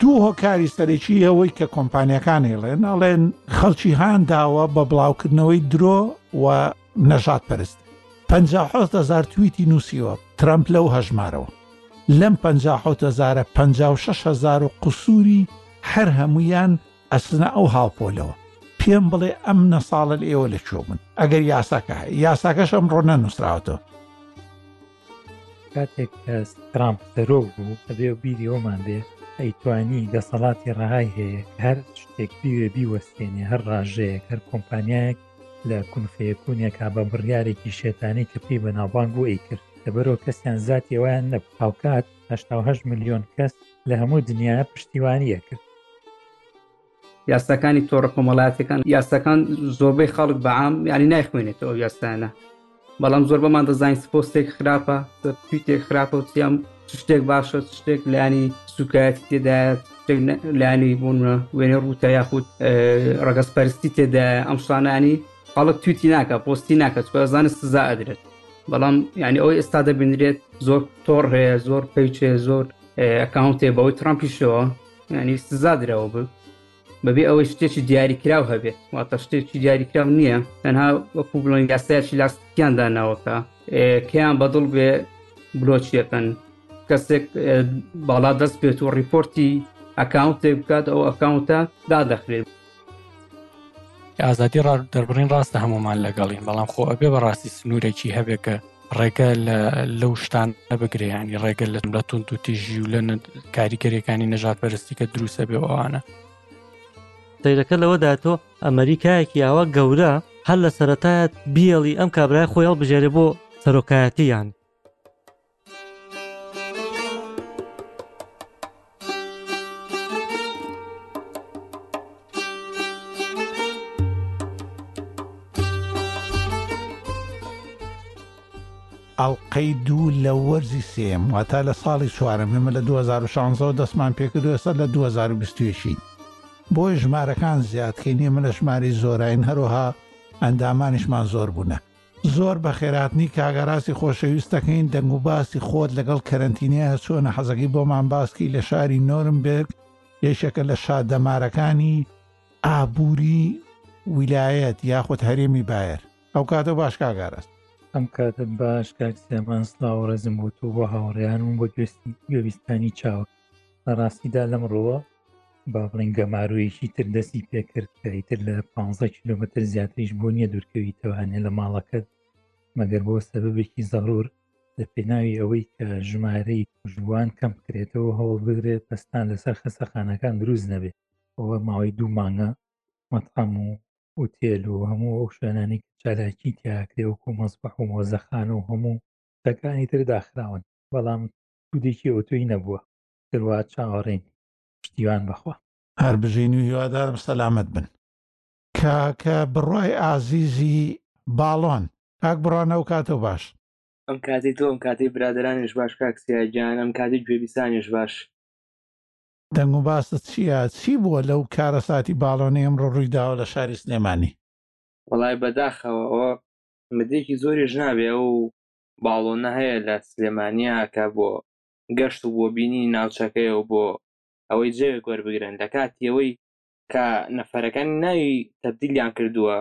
دوو هۆکاری سەرەکی ئەوەی کە کۆمپانیەکان ئەڵێن ئەڵێن خەڵکی هاان داوە بە بڵاوکردنەوەی درۆ و نەژات پەرست 5هزار تویتی نووسیوە ترامپ لەو هەژمارەوە لەم 5هزارە 5هزار و قسووری هەر هەمویان ئەسنە ئەو هاوپۆلەوە پێم بڵێ ئەم نە ساڵل ئێوە لە چۆ من ئەگەر یاساکە یاساکەش ئەم ڕۆنە نووسراوەتەوە کاتێک کە ترامپ سەرۆک بوو ئەبێ و بیری ئەومان بێ ئەیتوانی دەسەڵاتی ڕەهای هەیە هەر شتێک بیوێ بیوەستێنێ هەر ڕژەیەک هەر کۆمپانیایەک لە کونفەیەکوونێکا بە بڕیارێکی شێتانی کە پێی بەناوبانگ بوو ئەیکرد لەبەرەوە کەسیان زیاتی ئەویان نە هاوکات 1970 میلیۆن کەس لە هەموو دنیا پشتیوانیە کرد یاساکانی تۆڕە کۆمەڵاتەکان یاساکان زۆربەی خەڵک بەعام ینی نایخوێنێتەوە یاسایانە بەڵام زۆر بەمان دەزانین سپۆستێک خراپە تویتێک خراپە و چیام شتێک باشە شتێک لانی سوکایەتی تێدایە لانی بوونە وێنێ ڕوتە یاخود ڕگەز پەرستی تێدا ئەم شانانی خەڵک تویتی ناکە پۆستی ناکەت بەزانە سزا ئەدرێت بەڵام ینی ئەوەی ئێستا دەبینرێت زۆر تۆڕ هەیە زۆر پیچێ زۆر ئەکاونتێ بەوەی ترامپیشەوە ینی سزا درەوە بوو بەبێ ئەوەی شتێکی دیاریکراو هەبێت واتە شتێکی دیاریکراو نییە تەنها وەکو بڵۆن یاسایکی لاستیان داناوەکە کەیان بەدڵ بێ بلۆچیەکەن کەسێک باڵا دەست بێت و ڕیپۆرتی ئەکاونتێک بکات ئەو ئەکاونتە دادەخرێت ئازادی ڕا دەربڕین ڕاستە هەمومان لەگەڵین بەڵام خۆ ئەبێ بەڕاستی سنوورێکی هەبێت کە ڕێگە لە لەو شتان نەبگریانی ڕێگە لە لە تون و تیژی و لە کاریگەریەکانی نەژات پەرستی کە دروستە بێ ئەوانە سیرەکە لەوەدا تۆ ئەمریکایەکی ئاوا گەورە هەر لە سەرەتایەت بیڵی ئەم کابرای خۆیڵ بژێرێ بۆ سەرۆکایەتیان ئەڵلقەی دوو لە وەرزی سێم واتا لە ساڵی چوارم ئێمە لە 2016 دەستمان پێکرد ئێستا لە 2020 بۆی ژمارەکان زیادکەین ئێمە لە ژماری زۆراین هەروها ئەندامانیشمان زۆر بوونە زۆر بەخێرهاتنی کاک ئاراستی خۆشەویست دەکەین دەنگ و باسی خۆت لەگەڵ کەرەنتینەی هەرچۆنە حەزەکەی بۆمان باسکەی لە شاری نۆرنبێرگ یەکێکە لە شادەمارەکانی ئابووری ویلایەت یاخود هەرێمی باێر ئەو کاتە باش کاک ئاراست ئەم کاتت باش کاک سلێمان سلاو و رێزم بۆ تۆ بۆ هاوڕێیان و بۆ گوێستی گوێبیستانی چاوگ. لە ڕاستیدا لەم ڕۆوە با بڵین گەمارۆیەکی تر دەستی پێکرد کە ئیتر لە 15 کیلومتر زیاتریش بۆ نییە دوورکەوی تەوانێ لە ماڵەکەت مەگەر بۆ سەبەبێکی زەڕور لە پێناوی ئەوەی کە ژمارەی ژوان کەم بکرێتەوە هەوڵ بگرێت پستان لەسەر خەسەخانەکان دروست نەبێت ئەوە ماوەی دوو مانگە مەتقام و ئوتێل و هەموو ئەو شوێنانی چالاکی تیاکرێ وکو مەسبح و مۆزەخان و هەموو تەکانی تر داخراون بەڵام سودێکی ئەوتۆی نەبووە گەر وا چاوەڕێین پشتیوان بەخوا. هەربژین و هیوادارم سەلامەت بن. کاکە بڕوای ئازیزی باڵۆن. کاک بڕان ئەو کاتەو باش. ئەم کاتەی تۆ ئەم کاتەی برادەرانێش باش کاک سیا گیان ئەم کاتەی گوێ بیسانێش باش. دەنگ و باست چیە؟ چی بووە لەو کارەساتی باڵۆنەی ئەمڕۆ ڕووی داوە لە شاری سلێمانی؟ وەڵای بەداخەوە ئەوە مدێکی زۆریش نابێ ئەو باڵۆنە هەیە لە سلێمانیە کە بۆ گەشت و بۆ بینینی ناوچەکەی و بۆ ئەوەی جەوێک وەربگرن لە کاتی ئەوەی کە نەفەرەکانی ناوی تەبدیلیان کردووە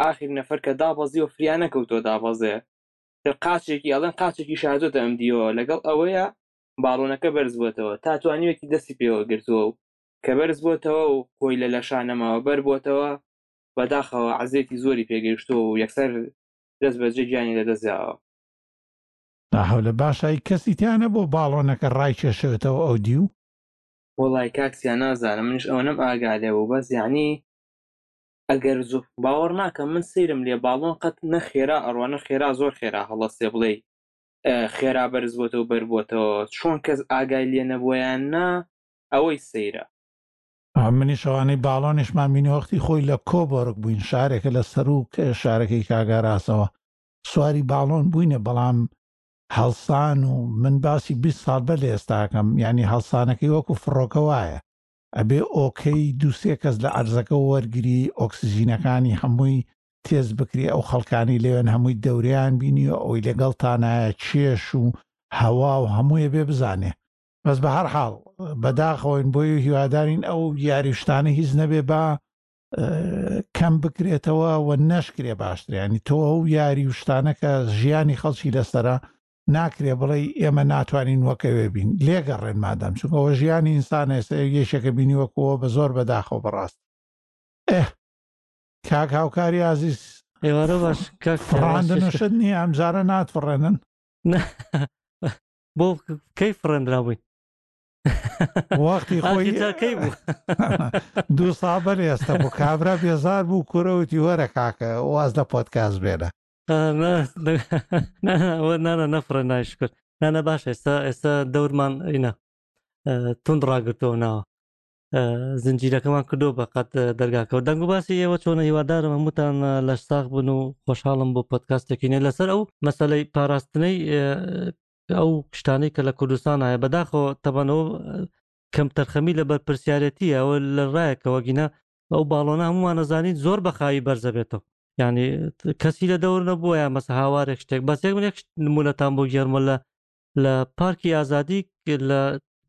ئاخر نەفەر کە دابەزی و فریا نەکەوتووە دابەزێ تر قاچێکی ئەڵێن قاچێکی شاردۆتە ئەم دیوەوە لەگەڵ ئەوەیە باڵۆنەکە بەرز بۆتەوە تا توانیوێتی دەستی پێوە گرتووە و کە بەرز بۆتەوە و خۆی لە لەشانەماوە بەر بۆتەوە بەداخەوە عەزێتی زۆری پێگەیشتووە و یەکسەر دەست بەجێ گیانی لەدەست داوە. ناحەولە باشە ئەی کەسی تیانەبوە باڵۆنەکە ڕایکێشێتەوە ئەو دیو. وەڵای کاک زیا نازانم منیش ئەوەنەم ئاگا لێ بوو بەس یەعنی ئەگەر زۆ باوەڕ ناکەم من سەیرم لێ باڵۆن قەت نە خێرا ئەڕوا نە خێرا زۆر خێرا هەڵەسێ بڵێی خێرا بەرز بۆتەوە بەر بۆتەوە چۆن کەس ئاگای لێ نەبووە یان نا ئەوەی سەیرە. منی شەوانەی باڵۆنیشمان بینی وەختی خۆی لە کۆبۆرگ بووین شارێکە لە سەرووک شارەکەی کاگاراسەوە سواری باڵۆن بووینە بەڵام هەڵسان و من باسی 20 ساڵ بە لە ئێستاکەم یعنی هەڵسانەکەی وەکو فڕۆکە وایە ئەبێ ئۆکەی دووسێ کەس لە ئەرزەکە وەرگری ئۆکسجینەکانی هەمووی تێز بکری ئەو خەڵکانی لەوێن هەمووی دەوریان بینی و ئەوی لەگەڵ تانایە چێش و هەوا و هەموویە بێ بزانێ بەس بە هەر حاڵ بەداخەوەین بۆی و هیوادارین ئەو یاری شتانە هیچ نەبێ با کەم بکرێتەوە و نەشکرێ باشتریانی تۆ ئەو یاری و شتانە کە ژیانی خەڵکی لەسرە ناکرێ بڵێ ئێمە ناتوانین وەکەوێ بین لێگە ڕێن مادەم چونکەەوە ژیانی ئینسان ئێستا یەشێکە بینی وەکەوە بە زۆر بەداخەوە بەڕاست ئه کاک هاوکاری ئازیز ئێوارە باش کاک ڕاندنشت نییە ئەمجارە ناتفڕێنن بۆ کەی فڕێنراوین وەختی خۆی کەی بوو دوو سابەر ئێستا بۆ کابرا بێزار بوو کورەوتی وەرە کاکە واز لە پۆتکاس بێنە نانە نەفرە نایشکرد نانە باش ئێستا ئێستا دەورمان ئینە تونند ڕاگرتەوە ناوە زنجیرەکەمان کردو بەقەت دەرگاکەەوە دەنگ باسی ئێوە چۆنە هیوادارم هەمووتان لە ساخ بن و خۆشحاڵم بۆ پۆتکاستێکینە لەسەر ئەو مەسلەی پاراستنەی ئەو شتانەی کە لە کوردستان هەیە بەداخۆ تەبەنەوە کەم تەرخەمی لە بەرپرسیارەتی ئەوە لە ڕایەکەوەگینە ئەو باڵۆنە هەمووانەزانین زۆر بەخاوی بەرزەبێتەوە ینی کەسی لە دەور نەبووە مەس هاوارێک شتێک بەسێک منێک نمونەتان بۆ گێرمە لە لە پارکی ئازادی لە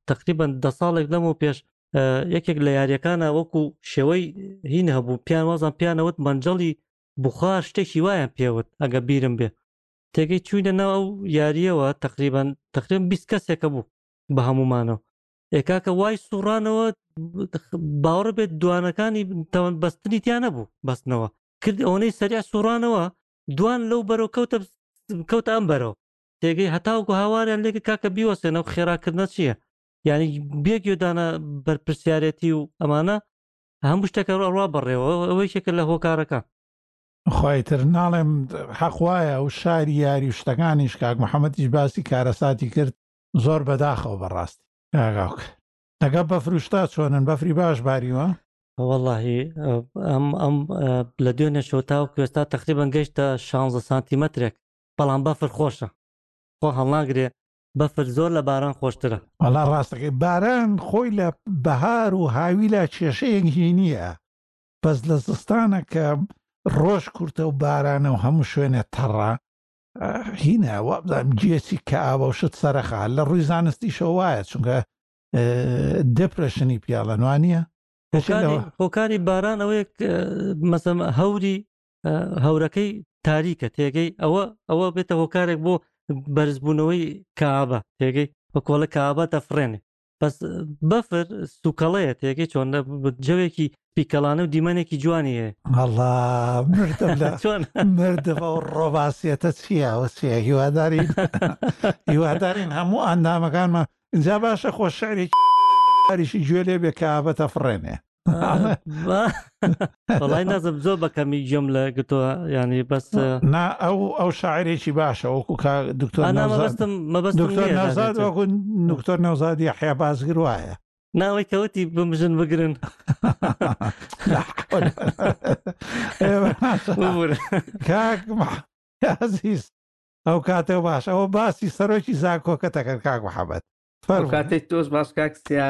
تقریبان دە ساڵێک لەم و پێش یەکێک لە یاریەکانە وەکو شێوەی هین هەبوو پیان وازان پیانەوەت مەنجەڵی بخار شتێکی وایە پێوت ئەگە بیرم بێ تێگەی چوینە ناو ئەو یاریەوە تقریبان تقریم 20 کەسێکە بوو بە هەمومانەوە ئێکاکە وای سوڕانەوە باوەڕ بێت دوانەکانی تەوەند بەستنی تیانە بوو بەستنەوە کرد ئەوەی سەریا سوڕانەوە دوان لەو بەرەو کەوتە کەوت ئەم بەرەوە تێگەی هەتاوکو هاواریان لێکە کاکە بیوەسێنە و خێراکردنە چییە یعنی بێگوێدانە بەرپرسیارەتی و ئەمانە هەموو شتەکە ڕوا بەڕێوە ئەوەی شێکە لە هۆکارەکان خۆیتر ناڵێم حەق وایە ئەو شاری یاری و شتەکانیش کاک محەممەدیش باسی کارەساتی کرد زۆر بەداخەوە بەڕاستی ئاگاوکە لەگە بەفروشتا چۆنن بەفری باش باریوە واللهی ئەم ئەم لە دوێنێ شۆتاو کوێستا تقریبان گەشتە 16 سانتیمەترێک بەڵام بەفر خۆشە خۆ هەڵناگرێ بەفر زۆر لە باران خۆشترە. وەڵا ڕاستەکەی باران خۆی لە بەهار و هاویلا کێشەیەک هی نیە بەس لە زستانە کە ڕۆژ کورتە و بارانە و هەموو شوێنێ تەڕە هینە وابزانم جێسی کە ئاوە و شت سەرەخا لە ڕووی زانستیشە وایە چونکە دێپرەشنی پیاڵە نوانە هۆکاری باران ئەوەیە مەسەم هەوری هەورەکەی تاریکە تێگەی ئەوە ئەوە بێتە هۆکارێک بۆ بەرزبوونەوەی کابە تێگەی بە کۆڵە کابە دەفرێنێ بەس بەفر سوکەڵەیە تێگەی چۆن جەوێکی پیکەڵانە و دیمەنێکی جوانی هەیە هەڵا چۆن مردەوە و ڕۆباسیەتە چییە و چیە هیواداری هیوادارین هەموو ئەندامەکانمە اینجا باشە خۆ شعرێکی هەریشی گوێ لێ بێ کابەتە فڕێنێ بەڵای نازم زۆر بەکەمی گوێم لە گتووە ینی بەس نا ئەو ئەو شاعرێکی باشە وەکو کا دکتۆر نازم مەبەست دکتۆر نازاد وەکو دکتۆر نەوزادی حیا بازگر وایە ناوەی کەوتی بمژن بگرن کاک عزیز ئەو کاتەوە باش ئەوە باسی سەرۆکی زانکۆکە تەکەر کاک محەبەت کاتێک تۆز باس کاکسیا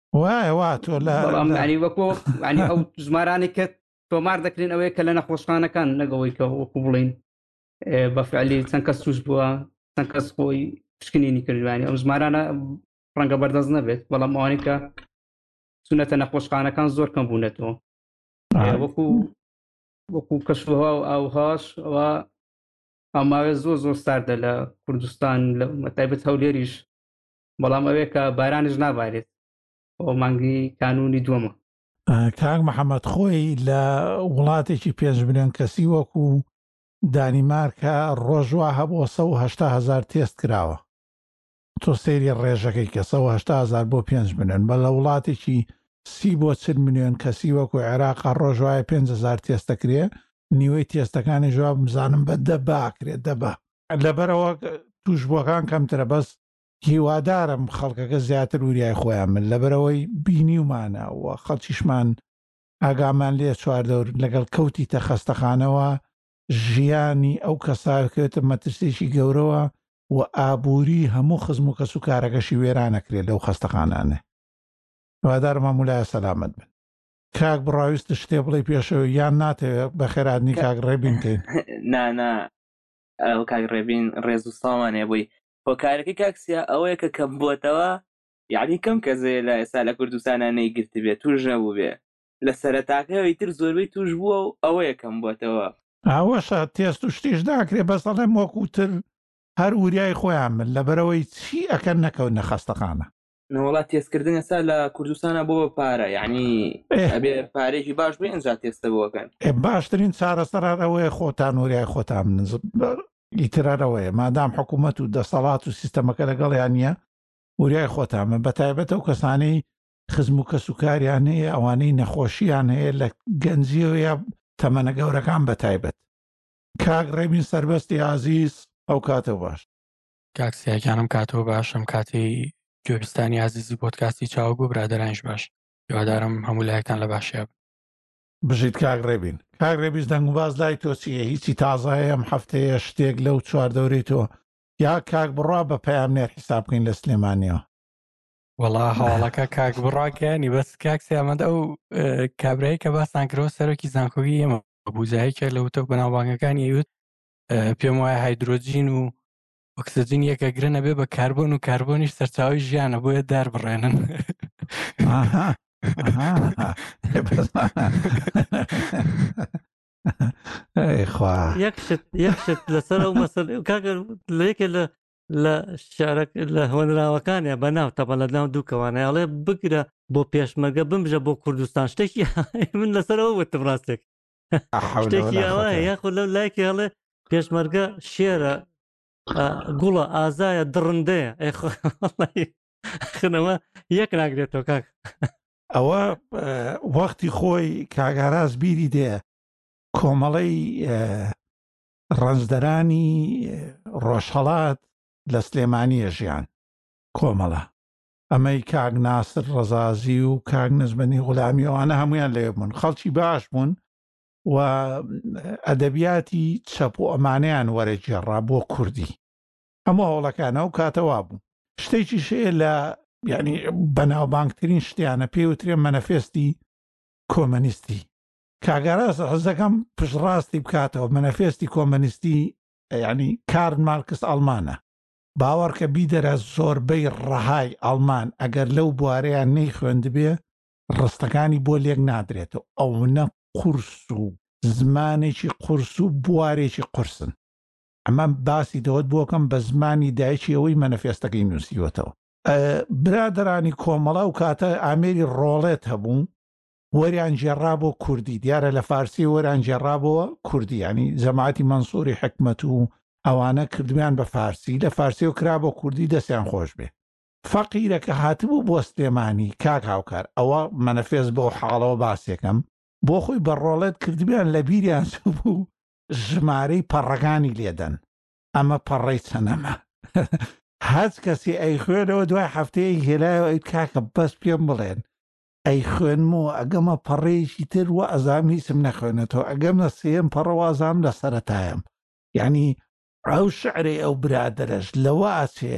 وایە وا تۆ لە بەڵام لە- ینی وەکۆ ینی ئەو ژمارانێک کە تۆمار دەکرێن ئەوەیە کە لە نەخۆشخانەکان نەگەوەی کە وەکو بڵین ئێ، بە فعلی چەند کەس توش بووە چەند کەس خۆی پشکنینی کردوانی ئەم ژمارانە ڕەنگە بەردەست نەبێت بەڵام ئەوانی کە سونەتە نەخۆشخانەکان زۆر کەم بوونەتەوە ئێ، وەکو وەکو کەشوهوا و ئاوهاش ئەوە ئاماوێ زۆر زۆر ساردە لە کوردستان لە تایبەت هەولێریش بەڵام ئەوێ کە بارانیش نابارێت ئەو مانگی کانونی دووەمە. کاک محەممەد خۆی لە وڵاتێکی پێنج ملیۆن کەسی وەکو دانیمارکە ڕۆژوا هەبووە سەد و هەشتا هەزار تێست کراوە تۆ سەیری ڕێژەکەی کە سەد و هەشتا هەزار بۆ پێنج ملیۆن بە لە وڵاتێکی سی بۆ چل ملیۆن کەسی وەکو عێراقا ڕۆژوایە پێنج هەزار تێستە کرێ نیوەی تێستەکانی ژوا بزانم بە دە با کرێ دە با لەبەرەوە تووشبووەکان کەمترە بەس هیوادارم خەڵکەکە زیاتر وریای خۆیان من لەبەرەوەی بینیومانە و خەڵکیشمان ئاگامان لێ چواردەور لەگەڵ کەوتی تە خەستەخانەوە ژیانی ئەو کەساکەوێتە مەترسێکی گەورەوە و ئابووری هەموو خزم و کەس و کارەکەشی وێرانەکرێت لەو خەستەخانانە هیوادارم مامولایە سەلامەت بن کاک بڕاویست شتێ بڵێ پێشەوە یان ناتەوێت بە خێراتنی کاک ڕێبین کەین نانا ئەو کاک ڕێبین ڕێز و ساڵمانێ بووی هۆکارەکەی کاک سیا ئەوەیە کە کەم بۆتەوە یەعنی کەم کەس هەیە لە ئێستا لە کوردستانا نەیگرتبێ توش نەبوبێ لە سەرەتاکەوە ئیتر زۆربەی توش بوە و ئەوەیە کەم بۆتەوە. ئاوەشە تێست و شتیش ناکرێ بەس ئەڵێم وەکو تر هەر وریای خۆیان بن لەبەرئەوەی چی ئەکەن نەکەونە خەستەخانە. نەوەڵات تێستکردن ئێستا لە کوردستانە بۆ بە پارە یعنی ئەبێ پارێکی باش بێ ئەجا تێستە بۆکەن باشترین چارە سەرار ئەوەیە خۆتان وریای خۆتان نزب ئیترەرەوەیە مادام حکوومەت و دەسەڵات و سیستەمەکە لەگەڵیان نیە وریای خۆتانمە بە تایبەتە و کەسانەی خزم و کەس و کاریان هەیە ئەوانەی نەخۆشییان هەیە لە گەنجی و یا تەمەنە گەورەکان بە تایبەت کاک ڕێبین سربەستی ئازیز ئەو کاتە باش کاک سیا گیان ئەم کاتەوە باش ئەم کاتی گوێبیستانی ئازیزی پۆدکاستی چاوگ و برادەرانیش باش هیوادارم هەموو لایەکتان لە باشیا بن بژیت کاک ڕێبین کاک ڕێبیش دەنگوباز لای تۆ چییە هیچی تازایە ئەم هەفتەیە شتێک لەو چواردەورەی تۆ یا کاک بڕا بە پەیامنێر حیساب بکەین لە سلێمانیەوە وەڵا هەواڵەکە کاک بڕاگەیانی بەس کاک سیامەند ئەو اه، کابرای کە باسان کرەوە سەرۆکی زانکۆگی ئێمە بوزایەکە لە وتە بەناوبانگەکانی یوت پێم وایە هایدرۆجین و ئۆکسسیجین یەکە گرە نەبێ بە کاربن و کاربۆنیش سەرچاوی ژیانە بۆیە دار بڕێنن یەکشت یەکشت لەسەر ئەو مەسەر کاگەر لە یەکێ لە لە شارەک لە هۆنراوەکانە بە ناو تەپە لە ناو دووکەوانە ئەڵێ بگرە بۆ پێشمەگە بمژە بۆ کوردستان شتێکی من لەسەرەوە وتم ڕاستێک شتێکی ئەوە یاخود لەو لایکی هەڵێ پێشمەرگە شێرە گوڵە ئازایە دڕندەیە خنەوە یەک ناگرێتەوە کاک ئەوە وەختی خۆی کاگاراز بیری دێ کۆمەڵەی ڕەنجدەرانی ڕۆژهڵات لە سلێمانیە ژیان کۆمەڵە ئەمەی کاک ناسر ڕەزازی و کاک نزمەنی غولامی ئەوانە هەمویان لەوێ بوون خەڵکی باش بوون و ئەدەبیاتی چەپ و ئەمانەیان وەرەگێڕا بۆ کوردی هەموو هەوڵەکانە و کاتەوا بوو شتێکی شەیە لە یعنی بەناوبانگترین شتیانە پێوترێ مەنەفێستی کۆمەنیستی کاگەراز حەزەکەم پشتڕاستی بکاتەوە مەنەفێستی کۆمەنیستی ینی کارد مارکس ئەڵمانە باوەڕکە بیدەرە زۆربەی ڕەهای ئەڵمان ئەگەر لەو بوارەیا نەیخوێندبێ ڕستەکانی بۆ لێک نادرێتەوە ئەونە قورس و زمانێکی قورس و بوارێکی قورسن ئەمە باسی دەوەت بۆکەم بە زمانی دایکی ئەوەی مەنەفێستەکەی نووسیوەتەوە برادرانی کۆمەڵە و کاتە ئامێری ڕۆڵێت هەبوو وەریان گێڕا بۆ کوردی دیارە لە فارسی وەران گێڕابەوە کوردی ینی جەماعەتی مەنسوری حکمت و ئەوانە کردویان بە فارسی لە فارسی و کرا بۆ کوردی دەستیان خۆش بێ فەقیرە کە هاتبوو بۆ سلێمانی کاک هاوکار ئەوە مەنەفێس بەو حاڵەوە باسێکەم بۆ خۆی بە ڕۆڵێت کردبیان لە بیریان سوبوو ژمارەی پەڕەکانی لێدەن ئەمە پەڕەی چەنەمە هەچ کەسی ئەی خوێنەوە دوای هەفتەیە هێلایەوە ئەی کاکە بەس پێم بڵێن ئەیخوێنم و ئەگەمە پەڕەیەکی تر وازام هیچم نەخوێنێتەوە ئەگەمە سێیەم پەڕە وازام لە سەرەتایەم یانی ئەو شعرەی ئەو برادەرەش لەوە ئەچێ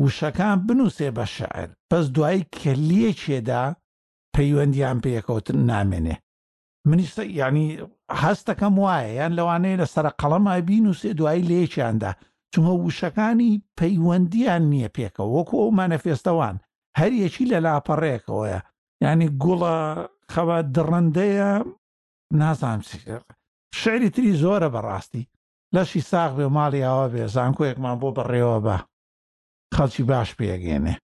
وشەکان بنووسێ بە شعر بەس دوایی کە لێکێدا پەیوەندیان پێکەوت نامێنێ منیست یعنی هەستەکەم وایە یان لەوانەیە لە سرە قەڵەمای بین و سێ دوایی لەیەکیاندا چونە وشەکانی پەیوەندیان نییە پێکەوە وەکو ئەو مانەفێستەوان هەریەکی لە لاپەڕەیەکەوەیە ینی گوڵە خەبە دڕندەیە نازان شعری تری زۆرە بەڕاستی لەشی ساغ بێ ماڵیاوە بێ زانکۆیەکمان بۆ بەڕێوە بە خەڵکی باش پێگەێنێ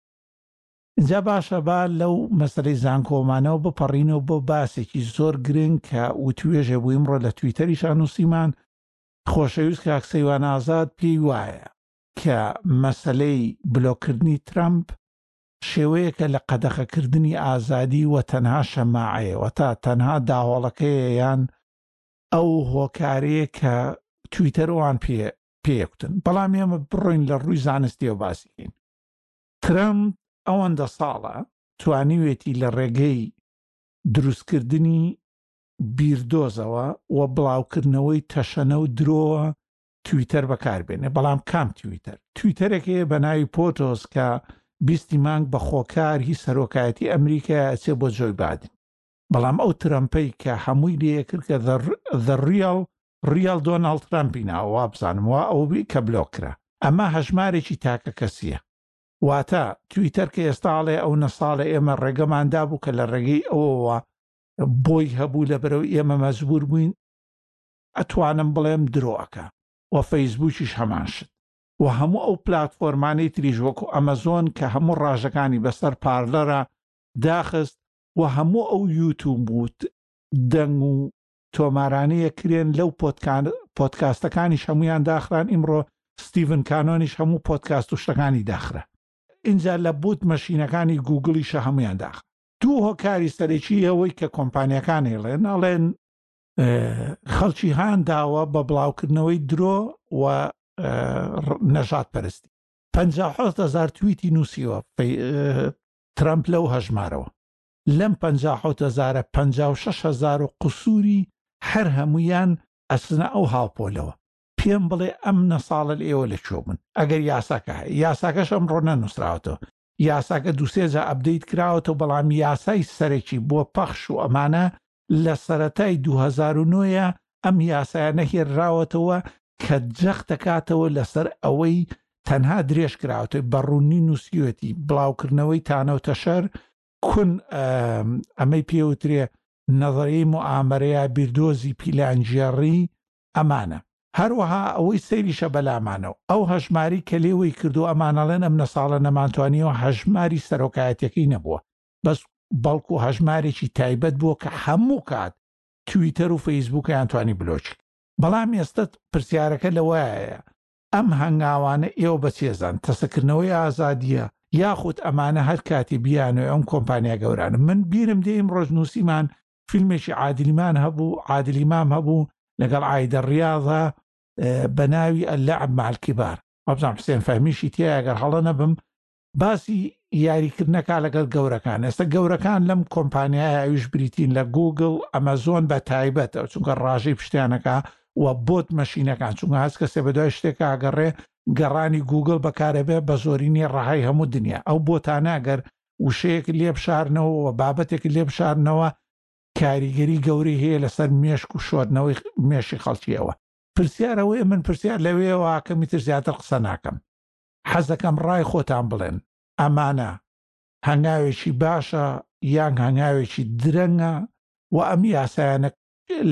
ئینجا باشە با لەو مەسەلەی زانکۆمانەوە بپەڕینەوە بۆ باسێکی زۆر گرنگ کە وتووێژێ بوو ئیمڕۆ لە تویتەریشا نووسیمان، خۆشەویست کاک سەیوان ئازاد پێی وایە کە مەسەلەی بلۆککردنی ترەمپ شێوەیەکە لە قەدەخەکردنی ئازادی و تەنها شەماعەیە واتە تەنها داهۆڵەکەیە یان ئەو هۆکارەیە کە تویتەر وان پێ پێکوتن بەڵام ئێمە بڕۆین لە ڕووی زانستیەوە باسیکەین. ترەمپ ئەوەندە ساڵە توانیوێتی لە ڕێگەی دروستکردنی بیردۆزەوە و بڵاوکردنەوەی تەشەنە و درۆوە تویتەر بەکاربێنێ بەڵام کام تویتەر تویتەرێک هەیە بە ناوی پۆتۆس کە بیستی مانگ بە خۆکار هی سەرۆکایەتی ئەمریکای ئەچێ بۆ جۆی بادن بەڵام ئەو ترەمپەی کە هەمووی لێکرد کە دەڕیاڵ ڕیاڵ دۆناڵد ترەمپی ناوە وابزانم وا ئەوبی کە بلۆک کرا ئەمە هەژمارێکی تاکە کەسیە واتە تویتەر کە ئێستا ئەڵێ ئەو نەساڵە ئێمە ڕێگەمان دابوو کە لە ڕێگەی ئەوەوە بۆی هەبوو لە بەرەو ئێمە مەزبور بووین ئەتوانم بڵێم درۆ ئەکا و فەیسبووکیش هەمان شت و هەموو ئەو پلاتفۆرمانەی تریژ وەکو ئەمەزۆن کە هەموو ڕاژەکانی بەسەر پارلەرە داخست و هەموو ئەو یوتوب بوت دەنگ و تۆمارانەیەک کرێن لەو پۆدکان پۆدکاستەکانیش هەمویان داخران ئیمڕۆ ستیڤن کانۆنیش هەموو پۆدکاست و شتەکانی داخرا ئینجا لە بوت مەشینەکانی گوگڵیشە هەمویان داخ دوو هۆکاری سەرەکی ئەوەی کە کۆمپانیەکانی ڵێن ئەڵێن خەڵکی هان داوە بە بڵاوکردنەوەی درۆ و نەژات پەرستی پەنجا حۆست هەزار تویتی نووسیوە ترامپ لەو هەژمارەوە لەم پەنجا حەوت هەزارە پەنجا و شەش هەزار و قسوری هەر هەموویان ئەچنە ئەو هاوپۆلەوە پێم بڵێ ئەم نە ساڵە ئێوە لە کوێ بوون ئەگەر یاساکە هەیە یاساکەش ئەمڕۆ نەنووسراوەتەوە یاساکە دوو سێ جا ئەپدەیت کراوەتەوە بەڵام یاسای سەرەکی بۆ پەخش و ئەمانە لە سەرەتای دوو هەزار و نۆ ەوە ئەم یاسایانە هێنراوەتەوە کە جەخت دەکاتەوە لەسەر ئەوەی تەنها درێژ کراوەتەوە بە ڕوونی نووسیوێتی بڵاوکردنەوەی تانە و تەشەر کون ئەمەی پێوترێ نەظەری موامەرەیە بیردۆزی پیلانگێڕی ئەمانە هەروەها ئەوەی سەیریشە بەلامانەوە ئەو هەژماری کە لێوەی کردو ئەمانەڵێن ئەم نەساڵە نەمانتوانیەوە هەژماری سەرۆکایەتەکەی نەبووە بەس بەڵکو هەژمارێکی تایبەت بووە کە هەموو کات تویتەر و فەیسبووکیان توانی بلۆچ بەڵام ئێستا پرسیارەکە لەوەیە ئەم هەنگاوانە ئێوە بە چێزان تەسەکردنەوەی ئازادیە یاخود ئەمانە هەر کاتی بیانوێ ئەم کۆمپانیا گەورانە من بیرم دێم ڕۆژنووسیمان فیلمێکی عادلیمان هەبوو عادلیمام هەبوو لەگەڵ ئایدە ڕاضە بە ناوی ئەلعب مالکیبار وابزان حسێن فەرمیشی تیاگەر هەڵە نەبم باسی یاریکردنەکە لەگەڵ گەورەکان ئێستا گەورەکان لەم کۆمپانیای ئەویش بریتین لە گوگل ئەمەزۆن بە تایبەت ئەو چونکە ڕژەی پشتیانەکە و بۆت مەشینەکان چونکە هەست کەسێ بە دوای شتێکە ئەگەڕێ گەڕانی گوگل بەکارەبێ بە زۆرینی ڕەهای هەموو دنیا ئەو بۆتانەگەر وشەیەک لێ بشارنەوە و بابەتێک لێ بشارنەوە کاریگەری گەوری هەیە لەسەر مێشک و شۆردنەوەی مێشی خەڵکیەوە پرسیارەوەی من پرسیار لەوێەوە کەمی تر زیاتر قسە ناکەم حەزدەکەم ڕای خۆتان بڵێن ئەمانە هەنگاوێکی باشە یان هەنگاوێکی درەنگە و ئەم یاسایانە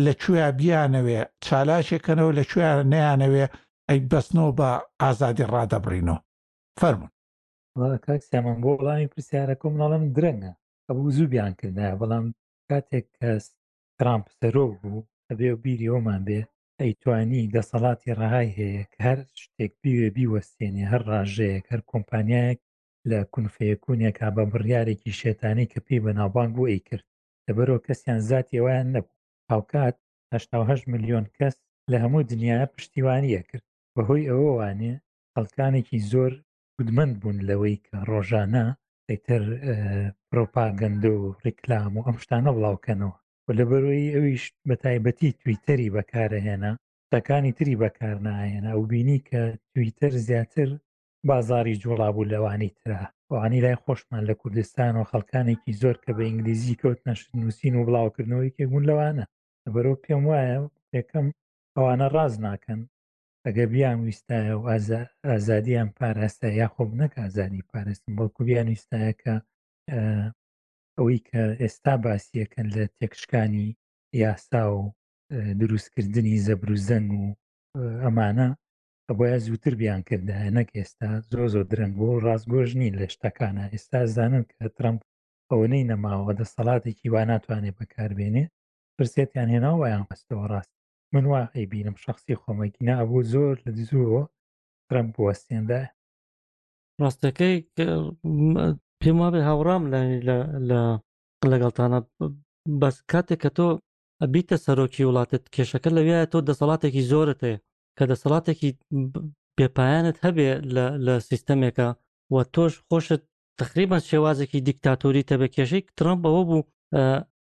لە کوێیا بیانەوێ چالاکێ کەنەوە لە کوێیا نەیانەوێ ئەی بەستنەوە بە ئازادی ڕادەبڕینەوە فەرمون. وەڵا کاک سامان بۆ وەڵامی پرسیارەکە مناڵم درەنگە ئەبوو زوو بیان کردایە بەڵام کاتێک کەس ترامپ سەرۆک بوو ئەبێ بیری ئەومان بێ ئەیتوانی دەسەڵاتی ڕەهای هەیە کە هەر شتێک بوێ بیوەستێنێ هەر ڕژەیەک هەر کۆمپانیایەک لە کونفەیەکوونێکا بە بڕیارێکی شێتانی کە پێی بەناوبانگ بوو ئەی کرد لەبەرەوە کەسیان زیاتی ئەویان نەبوو هاوکات 88 ملیۆن کەس لە هەموو دنیا پشتیوانیە کرد بەهۆی ئەوە وانێ خەڵکانێکی زۆر گودمەند بوون لەوەی کە ڕۆژانە ئەیتر پرۆپاگەندە و ڕیکلام و ئەم شتانە بڵاوکەنەوە و لەبەرەی ئەویش بە تایبەتی تویتەری بەکارەهێنا شتەکانی تری بەکار ناهێنا ئەو بینی کە تویتەر زیاتر بازاری جوڵا بوو لەوانی ترا وانی لای خۆشمان لە کوردستان و خەڵکانێکی زۆر کە بە ئینگلیزی کەوت نەشت نووسین و بڵاوکردنەوەی کێبوون لەوانە لەبەرەوە پێم وایە یەکەم ئەوانە ڕاز ناکەن ئەگە بیان ویستایە و ئازادیان پاراستە یاخۆ بنەکە ئازادی پارستن بەڵکو بیان ویستایەکە ئەوەی کە ئێستا باسیەکەن لە تێکشکانی یاسا و دروستکردنی زەبروزەنگ و ئەمانە ئەبە زووتر بیان کردە نەک ئێستا زۆ زۆ درەنگ بۆ ڕاستگۆژ نین لە شتەکانە ئێستا زانن کە ترامپ ئەوەی نەماوە دەسەڵاتێکی وا ناتوانێت بەکاربێنێ پرسێتیان هێنا وایان قستەوە ڕاست من وا ئەیبینم شخصی خۆمەگینا ئەبوو زۆر لە دزوەوە ترامپ بوەستێندا ڕاستەکەی پێم وابێ هاوڕام لانی لە لەگەڵتانە بەس کاتێک کە تۆ ئەبیتە سەرۆکی وڵاتت کێشەکە لەوێ تۆ دەسەڵاتێکی زۆرت هەیە کە دەسەڵاتێکی بێپایانت هەبێ لە سیستەمێکە و تۆش خۆشت تقریبان شێوازێکی دیکتاتۆری تەبە کێشەی ترامپ بەوە بوو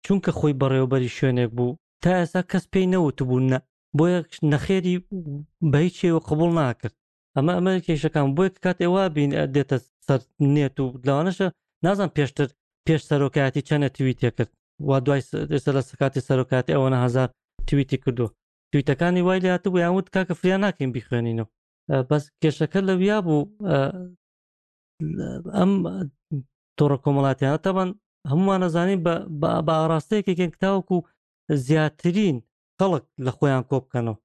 چونکە خۆی بەڕێوەبەری شوێنێک بوو تا ئێستا کەس پێی نەوت بوو نە بۆیە نەخێری بە هیچ شێوە قبول ناکرد ئەمە ئەمە کێشەکان بۆیە کات ئێوە بین دێتە سەر نێت و لەوانەشە نازان پێشتر پێش سەرۆکایەتی چەنە توی تێکرد وا دوای ئێستا لە سکاتی سەرۆکاتی ئەوەنە هزار تویتی کردو تویتەکانی وای لات بوو یاوت کاکە فریا ناکەین بیخوێنینەوە بەس کێشەکە لە ویا بوو ئەم تۆڕە کۆمەڵاتیانە تاوان هەمووان نەزانین بە ئاراستەیەکێکێن کتاوەکو زیاترین خەڵک لە خۆیان کۆ بکەنەوە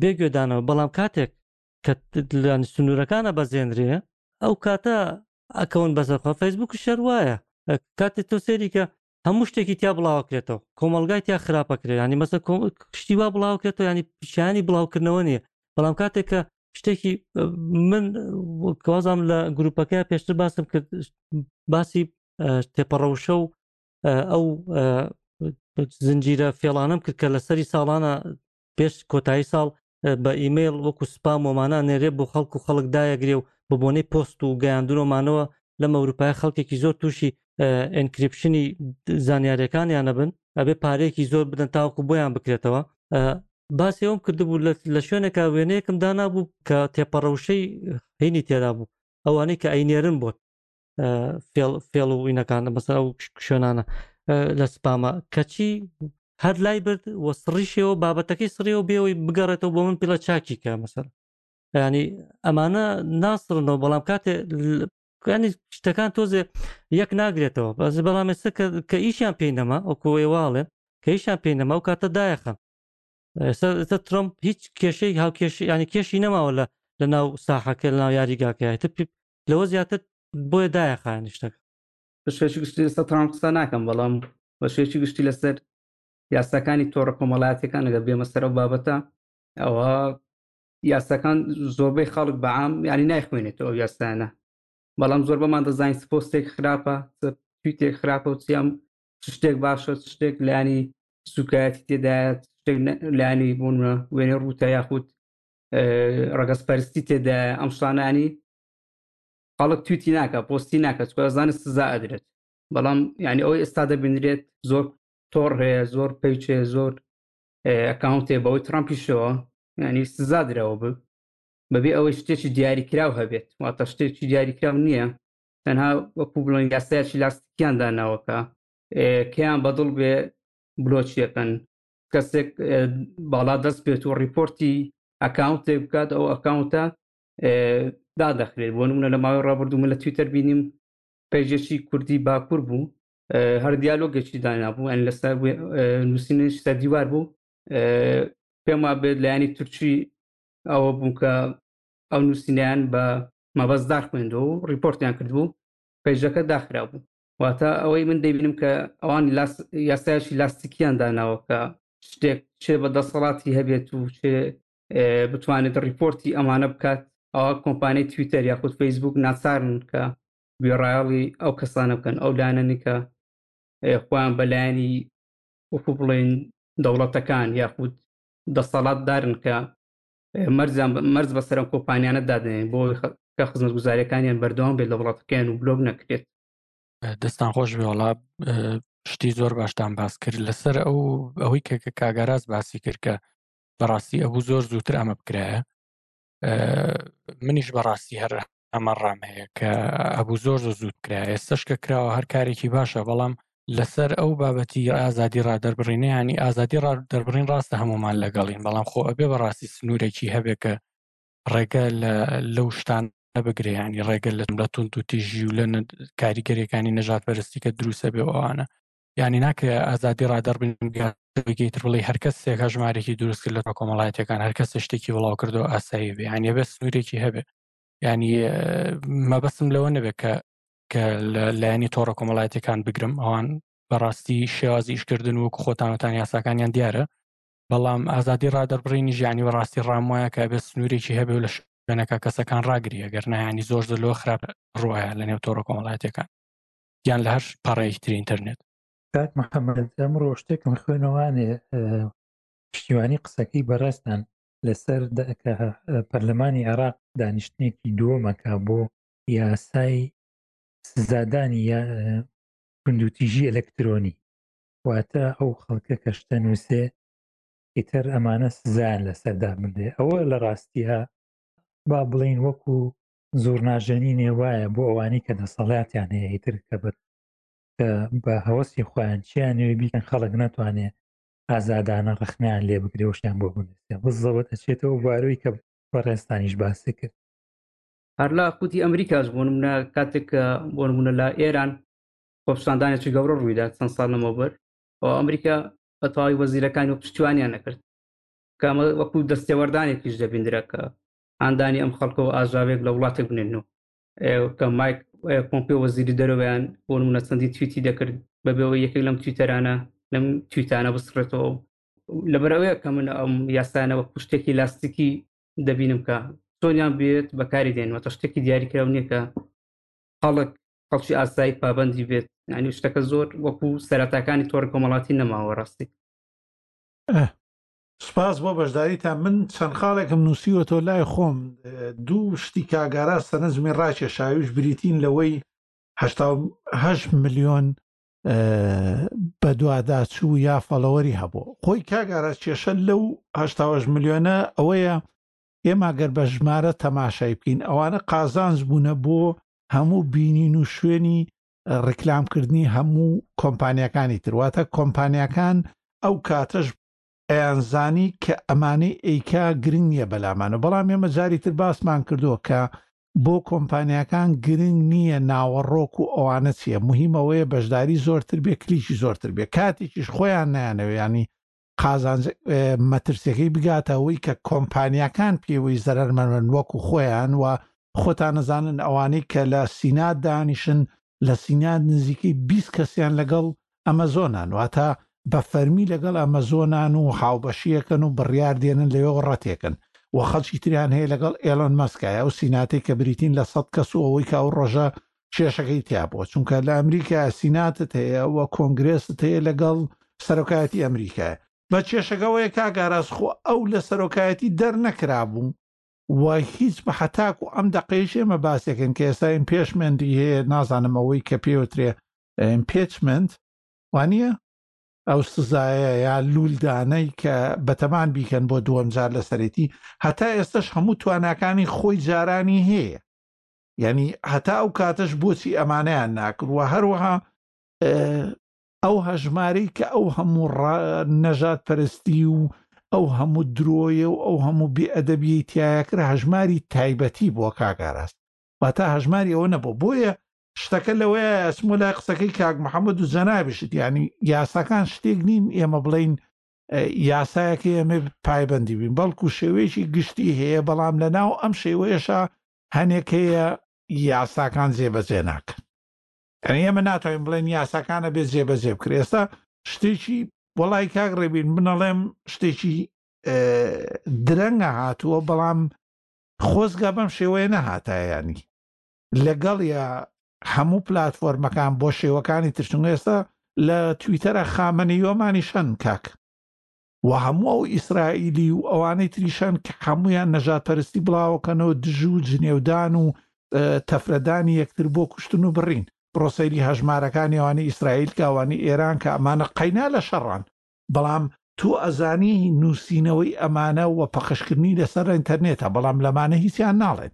بێ گوێدانەوە بەڵام کاتێک کە لانی سنوورەکانە بەزێنرێ ئەو کاتە ئەکەون بەسەرخوا فەیسبوک شەر وایە کاتێ تۆ سێریکە هەموو شتێکی تیا بڵاوکرێتەوە کۆمەلگای تیا خراپەکرێت ینی مەسە شتی وا بڵاوکرێتەوە ینی پیشانی بڵاوکردنەوە نیە بەڵام کاتێکە شتێکی من کازام لە گروپەکە پێشتر باسم کرد باسی تێپەڕەوشە و ئەو زنجیرە فێڵانم کرد کە لەسەری ساڵانە پێش کۆتایی ساڵ بە ئیمەیڵ وەکو سپام ومانە نێرێ بۆ خەڵک و خەڵک دایەگرێ و بە بۆنەی پۆست و گەیاندنۆمانەوە لەم ئەوروپای خەڵکێکی زۆر تووشی ئەنکریپشنی زانیارەکانیانە بن ئەبێ پارەیەکی زۆر بدەن تاوەکو بۆیان بکرێتەوە باسیەوەم کردبوو لە شوێنێکا وێنەیەکم دانابوو کە تێپەڕەوشەی هینی تێدا بوو ئەوانەی کە ئەینێرن بۆت فێڵ و وینەکان بەسە ئەو شوێنانە لە سپامە کەچی هەر لای برد وە سڕیشەوە بابەتەکەی سڕیەوە بێەوەی بگەڕێتەوە بۆ من پلە چاکی کە مەسەر ینی ئەمانە ناسرنەوە بەڵام کاتێ ینی شتەکان تۆزێ یەک ناگرێتەوە بەز بەڵام ئێستا کە ئیشیان پێی نەما ئەو کۆێ واڵێ کە ئیشیان پێی نەما و کاتە دایەخە ئێستا ترۆمپ هیچ کێشەی هاوکێش ینی کێشی نەماوە لە لە ناو ساحەکە لە ناو یاریگاکەیە لەوە زیاتر بۆیە دایە خایەنی شتەکە. بە شێوەیەکی گشتی لەسەر ترامپ قسە ناکەم، بەڵام بە شێوەیەکی گشتی لەسەر یاساکانی تۆڕە کۆمەڵایەتییەکان ئەگەر بێمە سەر ئەو بابەتە، ئەوا یاساکان زۆربەی خەڵک بە عام یانی نایخوێنێتەوە ئەو یاسایانە، بەڵام زۆربەمان دەزانین چ پۆستێک خراپە، چ تویتێک خراپە و چیان چ شتێک باشە، چ شتێک لانی سوکایەتی تێدایە، چ شتێک لانی بوون وێنەی ڕووتە یاخود ڕگەز پەرستی تێدا ئەم شتانانی خەڵک تویتی ناکە پۆستی ناکە چکزانانی سزا ئەدرێت بەڵام ینی ئەوەی ئێستا دەبینرێت زۆر تۆڕ هەیە زۆر پێچێ زۆر ئەکاونتێ بەوەی ترامپیشەوە ینی سزا درەوە بب بەبێ ئەوەی شتێکی دیاریکراو هەبێت واتە شتێکی دیاریکراو نییە تەنها وەکو بڵۆن یاسایکی لاستکیان داناوەکە کەیان بەدڵ بێ بلۆچیەکەن کەسێک باڵا دەست بێت و ڕیپۆرتی ئەکاونتێک بکات ئەو ئەکاونتە دادەخرێت بۆ نمونە لە ماوەی ڕابردوو من لە تویتەر بینیم پێژێکی کوردی باکوور بوو هەر دیالۆگەکی دانابوو ئەن لەسەر نووسینش سەر دیوار بوو پێما بێت لایانی تورکی ئەوە بوو کە ئەو نووسینیان بە مەبەستدار خوێندەوە و ڕیپۆرتیان کردبوو پێژەکە داخرا بوو واتە ئەوەی من دەبینم کە ئەوان یاسایشی لاستیکیان داناوە کە شتێک چێ بە دەسەڵاتی هەبێت و چێ بتوانێت ڕیپۆرتی ئەمانە بکات ئەوە کۆمپانیای تویتەر یاخود فەیسبوک ناچارن کە گوێڕایەڵی ئەو کەسانە بکەن ئەو لایەنەنی کە خۆیان بەلایانی وەکو بڵێن دەوڵەتەکان یاخود دەسەڵاتدارن کە مەرج بەسەر ئەم کۆمپانیانە دادەنێن بۆ کە خزمەتگوزاریەکانیان بەردەوام بێت لە وڵاتەکەیان و بلۆک نەکرێت دەستان خۆش بێ وڵا شتی زۆر باشتان باس کرد لەسەر ئەو ئەوەی کە کاگاراز باسی کرد کە بەڕاستی ئەبوو زۆر زووتر ئەمە بکرایە منیش بەڕاستی هەر ئەمە ڕام هەیە کە ئەبوو زۆر زۆر زود کرا ئێستش کە کراوە هەر کارێکی باشە بەڵام لەسەر ئەو بابەتی ئازادی ڕادەربڕینیانی ئازادی ڕاد دەربڕین ڕاستە هەمومان لەگەڵین بەڵام خۆ ئەبێ بەڕاستی سنوورێکی هەبێ کە ڕێگە لە لەو شتان بگریانی ڕێگە لە لە تون و تیژی و لە کاریگەریەکانی نەژات پەرستی کە دروستە بێ ئەوانە ینی ناکە ئازادی ڕادەڕبینگەی تر بڵی هەرکەس سێکە ژمارێکی دروست لە کۆمەڵایەتەکان هەرکەس شتێکی بڵاو کردو ئاسایی بێیانە بە سنوورێکی هەبێت ینی مەبەستم لەوە نەبێت کە کە لە لایەنی تۆڕە کۆمەڵایەتەکان بگرم ئەوان بەڕاستی شێوازی ئیشکردن وەک خۆتانەتان یاساکانیان دیارە بەڵام ئازادی ڕادەربڕینی ژیانی بەڕاستی ڕام وایە کە بە سنوورێکی هەبێ و لە شوێنەکە کەسەکان ڕاگری ئەگەر نایانی زۆر زلۆ خراپ ڕواە لە نێو تۆڕە کۆمەڵاتەکان یان لە هەر پەڕێکتری ئینتەرنێت کاک محەممەد ئەمڕۆ شتێکم خوێنەوانێ پشتیوانی قسەکەی بەڕێستان لەسەر پەرلەمانی عێراق دانیشتنێکی دووەمەکە بۆ یاسای سزادانی یا گوندوتیژی ئەلکترۆنی واتە ئەو خەڵکە کەشتە نووسێ ئیتر ئەمانە سزان لەسەردا بنرێ ئەوە لە ڕاستیە با بڵین وەکو زۆر ناژەنی نێوایە بۆ ئەوانی کە دەسەڵاتیان هەیە ئیتر کە بە بە هەوەسی خۆیان چیان نوێ بیکەن خەڵک ناتوانێت ئازادانە ڕەخنەیان لێ بگرێ وشیان بۆ بنووسێ بزەوت ئەچێتەوە بوارەوەی کە بەڕێزتانیش باسی کرد هەر لە خودی ئەمریکاش بۆ نمونە کاتێک بۆ نمونە لە ئێران خۆپساندانێکی گەورە ڕوویدا چەند ساڵ لەمەوبەر ئەو ئەمریکا بە تەواوی وەزیرەکانی و پشتیوانیان نەکرد کامە وەکو دەستێوەردانێکیش دەبیندرا کە ئاندانی ئەم خەڵکەوە ئاژاوێک لە وڵاتێک بنێنەوە کە مایک پۆمپی وەزیری دەرەوەیان بۆ نمونە چەندی تویتی دەکرد بەبێەوە یەکێک لەم تویتەرانە لەم تویتانە بسڕێتەوە لەبەرەوەیە کە من ئەم یاسانەوە پشتێکی لاستیکی دەبینم کە تۆنیان بێت بەکاری دێنەوە شتێکی دیاریکراو نییە کە خەڵک خەڵکی ئاسایی پابندی بێت نانی شتەکە زۆر وەکو سەرەتاکانی تۆڕ کۆمەڵاتی نەماوە ڕاستی سپاس بۆ بەشداریتان من چەند خاڵێکم نووسیوەتەوە لای خۆم دوو شتی کاگارا سەرنجمی ڕاکێشاویش بریتین لەوەی هه ملیۆن بەدواداچوو یا فەڵەوەری هەبوو خۆی کاگارا کێشە لەو هه ملیۆنە ئەوەیە ئێمە گەر بە ژمارە تەماشای بکەین ئەوانە قازانج بوونە بۆ هەموو بینین و شوێنی ڕیکلامکردنی هەموو کۆمپانیەکانی ترواتە کۆمپانیەکان ئەو کاتەش ئەیانزانی کە ئەمانەی ئەیکا گرنگ نییە بەلامانەوە بەڵام ئێمە جاری تر باسمان کردووە کە بۆ کۆمپانیاکان گرنگ نییە ناوەڕۆک و ئەوانە چییە مهم ئەوەیە بەشداری زۆرتر بێ کلیکی زۆرتر بێ کاتێکیش خۆیان نیانەوەیانی قازانج مەترسیەکەی بگاتە ئەوەی کە کۆمپانیاکان پێوەی زەرمەن وەکو خۆیان و خۆتانەزانن ئەوانەی کە لە سینا دانیشن لە سینات نزیکەی 20 کەسیان لەگەڵ ئەمەزۆنان واتە بە فەرمی لەگەڵ ئەمەزۆنان و هاوبەشیەکەن و بڕیار دێنن لەوێوە ڕەتێکن وە خەڵکی تریان هەیە لەگەڵ ئێلۆن مەسکایە ئەو سیناتەی کە بریتین لە سەد کەس و ئەوەی کە ئەو ڕۆژە کێشەکەی تیا بووە چونکە لە ئەمریکا سیناتت هەیە وە کۆنگرێست هەیە لەگەڵ سەرۆکایەتی ئەمریکایە بە کێشەکە ئەوەیە کاک ئاراس خۆ ئەو لە سەرۆکایەتی دەرنەکرابوو و هیچ بە هەتاکو ئەم دەقەیەش ئێمە باسێکن کە ئێستا ئیمپێشمێنتی هەیە نازانم ئەوەی کە پێوترێ ئیمپێچمنت وانە ئەو سزایە یا لولدانەی کە بەتەمان بیکەن بۆ دووەم جار لە سەرێتی هەتا ئێستش هەموو تواناکانی خۆی جارانی هەیە یعنی هەتا ئەو کاتەش بۆچی ئەمانیان ناکردوە هەروەها ئەو هەژماری کە ئەو هەموو ڕا نەژاد پەرستی و ئەو هەموو درۆیە و ئەو هەموو بێ ئەدەبیەی تایە کرد هەژماری تایبەتی بووە کاک ئاراس واتا هەژماری ئەوە نەبوو بۆیە شتەکە لەوەیە ئەسمۆ لای قسەکەی کاک محەممەد و جەنابیشت ینی یاساکان شتێک نین ئێمە بڵین یاسایەکە ئێمە پایبندی بین بەڵکو شێوەیەکی گشتی هەیە بەڵام لە ناو ئەم شێوەیەشە هەنێک هەیە یاساکان جێبەجێ ناکەن یانی ئێمە ناتوانین بڵێن یاساکان ئەبێ جێبەجێ بکرێ ئێستا شتێکی وەڵی کاک ڕێبین بنەڵێم شتێکی درەنگە هاتووە بەڵام خۆزگە بەم شێوەیە نەهاتایانی لەگەڵ یا هەموو پلتفۆرمەکان بۆ شێوەکانی ترچون ئێستا لە تویتەرە خامەنی یۆمانی شەن کاک و هەموو ئەو ئیسرائیلی و ئەوانەی تریشان کە هەمویان نەژاد پەرستی بڵاوەکەنەوە دژ و جنێودان و تەفرەدانی یەکتر بۆ کوشتن و بڕین بڕۆ سەیری هەژمارەکانی ئەوانی ئیسرائیل کاوانی ئێران کە ئەمانە قەینا لە شەڕان بەڵام تۆ ئەزانی نووسینەوەی ئەمانە و پەخشکردنی لەسەر ئینتەرنێتە بەڵام لەمانە هیچیان ناڵێن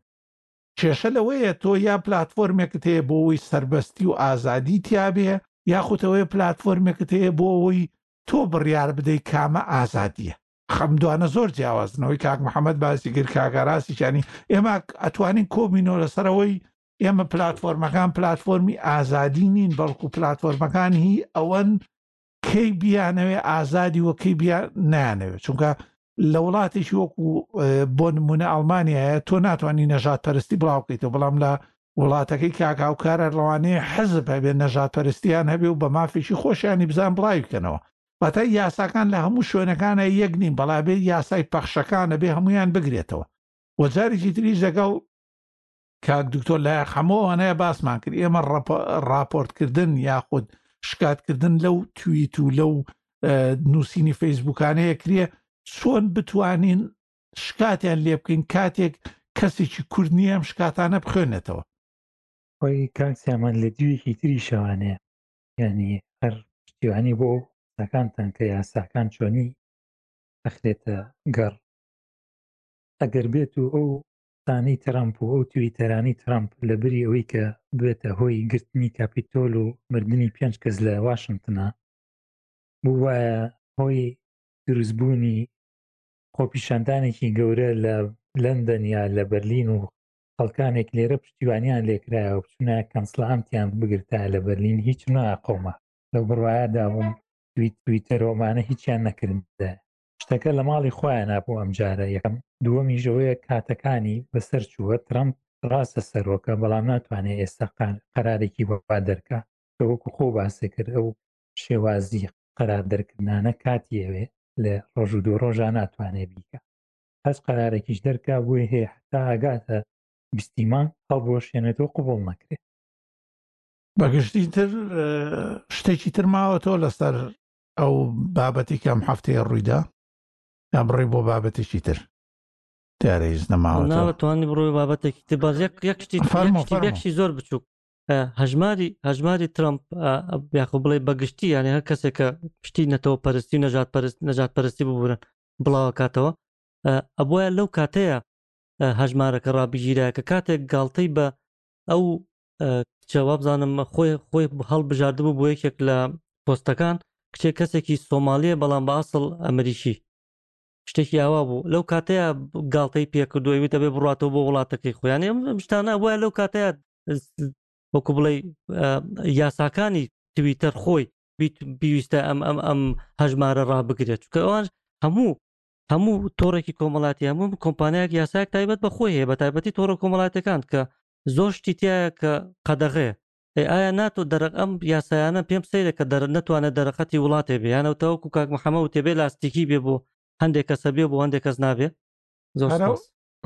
کێشە لەوەیە تۆ یا پلتفۆرمێکت هەیە بۆ ئەوی سربەستی و ئازادی تیاابێ یاخوتەوەی پلتفۆرمێکت هەیە بۆ ئەوەی تۆ بڕیار بدەی کامە ئازادیە. خەم دوانە زۆر جیاوازن ئەوەی کاک محمد باسی کرد کاک ئاراسی چانی ئێمە ئەتوانین کۆبینەوە لەسەر ئەوەی ئێمە پلاتفۆرمەکان پلاتفۆرمی ئازادی نین بەڵکو پلاتفۆرمەکان هی ئەوەن کەی بیانەوێ ئازادی وەکەی بیان نیانەوێت چونکە لە وڵاتێکی وەکو بۆ نمونە ئەڵمانایە تۆ ناتوانانی نەژات پەرستی بڵاوکەیتەوە بەڵام لە وڵاتەکەی کاکاوکارە ڕەوانەیە حەزب هەبێت نەژات پەرستیان هەبێ و بە مافێکی خۆشیانی بزان بڵاوی بکەنەوە واتە یاساکان لە هەموو شوێنەکانە یەک نین بەڵابێ یاسای پەخشەکانە بێ هەمویان بگرێتەوە وەجارێکی تریش لەگەڵ کاک دکتۆر لایەق هەموو ئەوانەیە باسمان کرد ئێمە ڕاپۆرتکردن یاخود شکاتکردن لەو تویت و لەو نووسینی فەیسبوکانەیە کرێ چۆن بتوانین شکاتیان لێ بکەین کاتێک کەسێکی کورد نییە ئەم شکاتانە بخوێنێتەوە خۆی کاکسیامان لە دیوێکی تری شەوانەیە ینی هەر پشتیوانی بۆ ساکانتان کە یاساکان چۆنی ئەخرێتە گەڕ ئەگەر بێت و ئەو قسانەی ترەمپ و ئەو تویتەرانی ترەمپ لە بری ئەوەی کە بێتە هۆی گرتنی کاپیتۆل و مردنی پێنج کەس لە واشنگتنا بوو وایە هۆی دروستبوونی خۆپیشاندانێکی گەورە لە لەندەن یا لە بەرلین و خەڵکانێک لێرە پشتیوانیان لێکرایەوە بچونە کەنسلامتیان بگرتا لە بەرلین هیچ ناقۆمە لەو بڕواایەدا بووم تویتەرۆمانە هیچیان نەکردە شتەکە لە ماڵی خۆیان نابوو ئەم جارە یەکەم دووەمیش ئەوەیە کاتەکانی بەسەر چووە ترەمپ ڕاستە سەرۆکە بەڵام ناتوانێت ئێستا قەرارێکی وەپا دەرکە کە وەکو خۆ باسێ کرد ئەو شێوازی قەرار دەرکردانە کاتی ئەوێ لە ڕۆژ و دوو ڕۆژە ناتوانێ بیکە هەز قەرارێکیش دەرکە بۆی هەیە حتا ئاگاتە بیستیمان هەڵبوەشێنێتەوە قوبڵ نەکرێت بەگشتی تر شتێکی تر ماوەتەوە لەسەر ئەو بابەتی کە ئەم هەفتەیە ڕوویدا یا بڕی بۆ بابەتێکی تر تارێز نەماوەتوانی بڕۆی بابەتێکی تر باز یەکشتی زۆر بچووک هەژماری هەژماری ترامپ یاخۆ بڵێ بەگشتی یانە هەر کەسێکە پشتی نەتەوە پەرستی نەژات پەرست نەجات پەرستی ببوورن بڵاوە کاتەوە ئەبواە لەو کاتەیە هەژمارەکە ڕابگیرە کە کاتێک گاڵتەی بە ئەو کچە وابزانم خۆی خۆی هەڵبژاردبوو بۆ یەکێک لە پۆستەکان کچێک کەسێکی سۆمالیە بەڵام بە ئاسڵ ئەمریکی شتێکی ئاوا بوو لەو کاتەیە گاڵتەی پێکردووی وتە بێ بڕاتەوە بۆ وڵاتەکەی خۆیان شتانە وە لەو کاتەیە وەکو بڵێ یاساکانی تویتەر خۆی بیویستە ئەم ئەم ئەم هەژمارە ڕابگرێت چکە ئەوان هەموو هەموو تۆڕێکی کۆمەڵاتی هەموو کۆمپانیایك یاساک تایبەت بە خۆی هەیە بە تایبەتی تۆڕە کۆمەڵاتەکان کە زۆر شتی تایە کە قەدەغەیە ئەی ئایا ناتۆ دەرق ئەم یاسایانە پێم سەیرە کە دەر نەتوانێت دەرەقەتی وڵاتێ بێ یانەوە تاوەکو کاک محەممە و تێبێ لاستیکی بێ بۆ هەندێک کەسە بێ بۆ هەندێک کەس نابێ زۆر هەرە سپاس.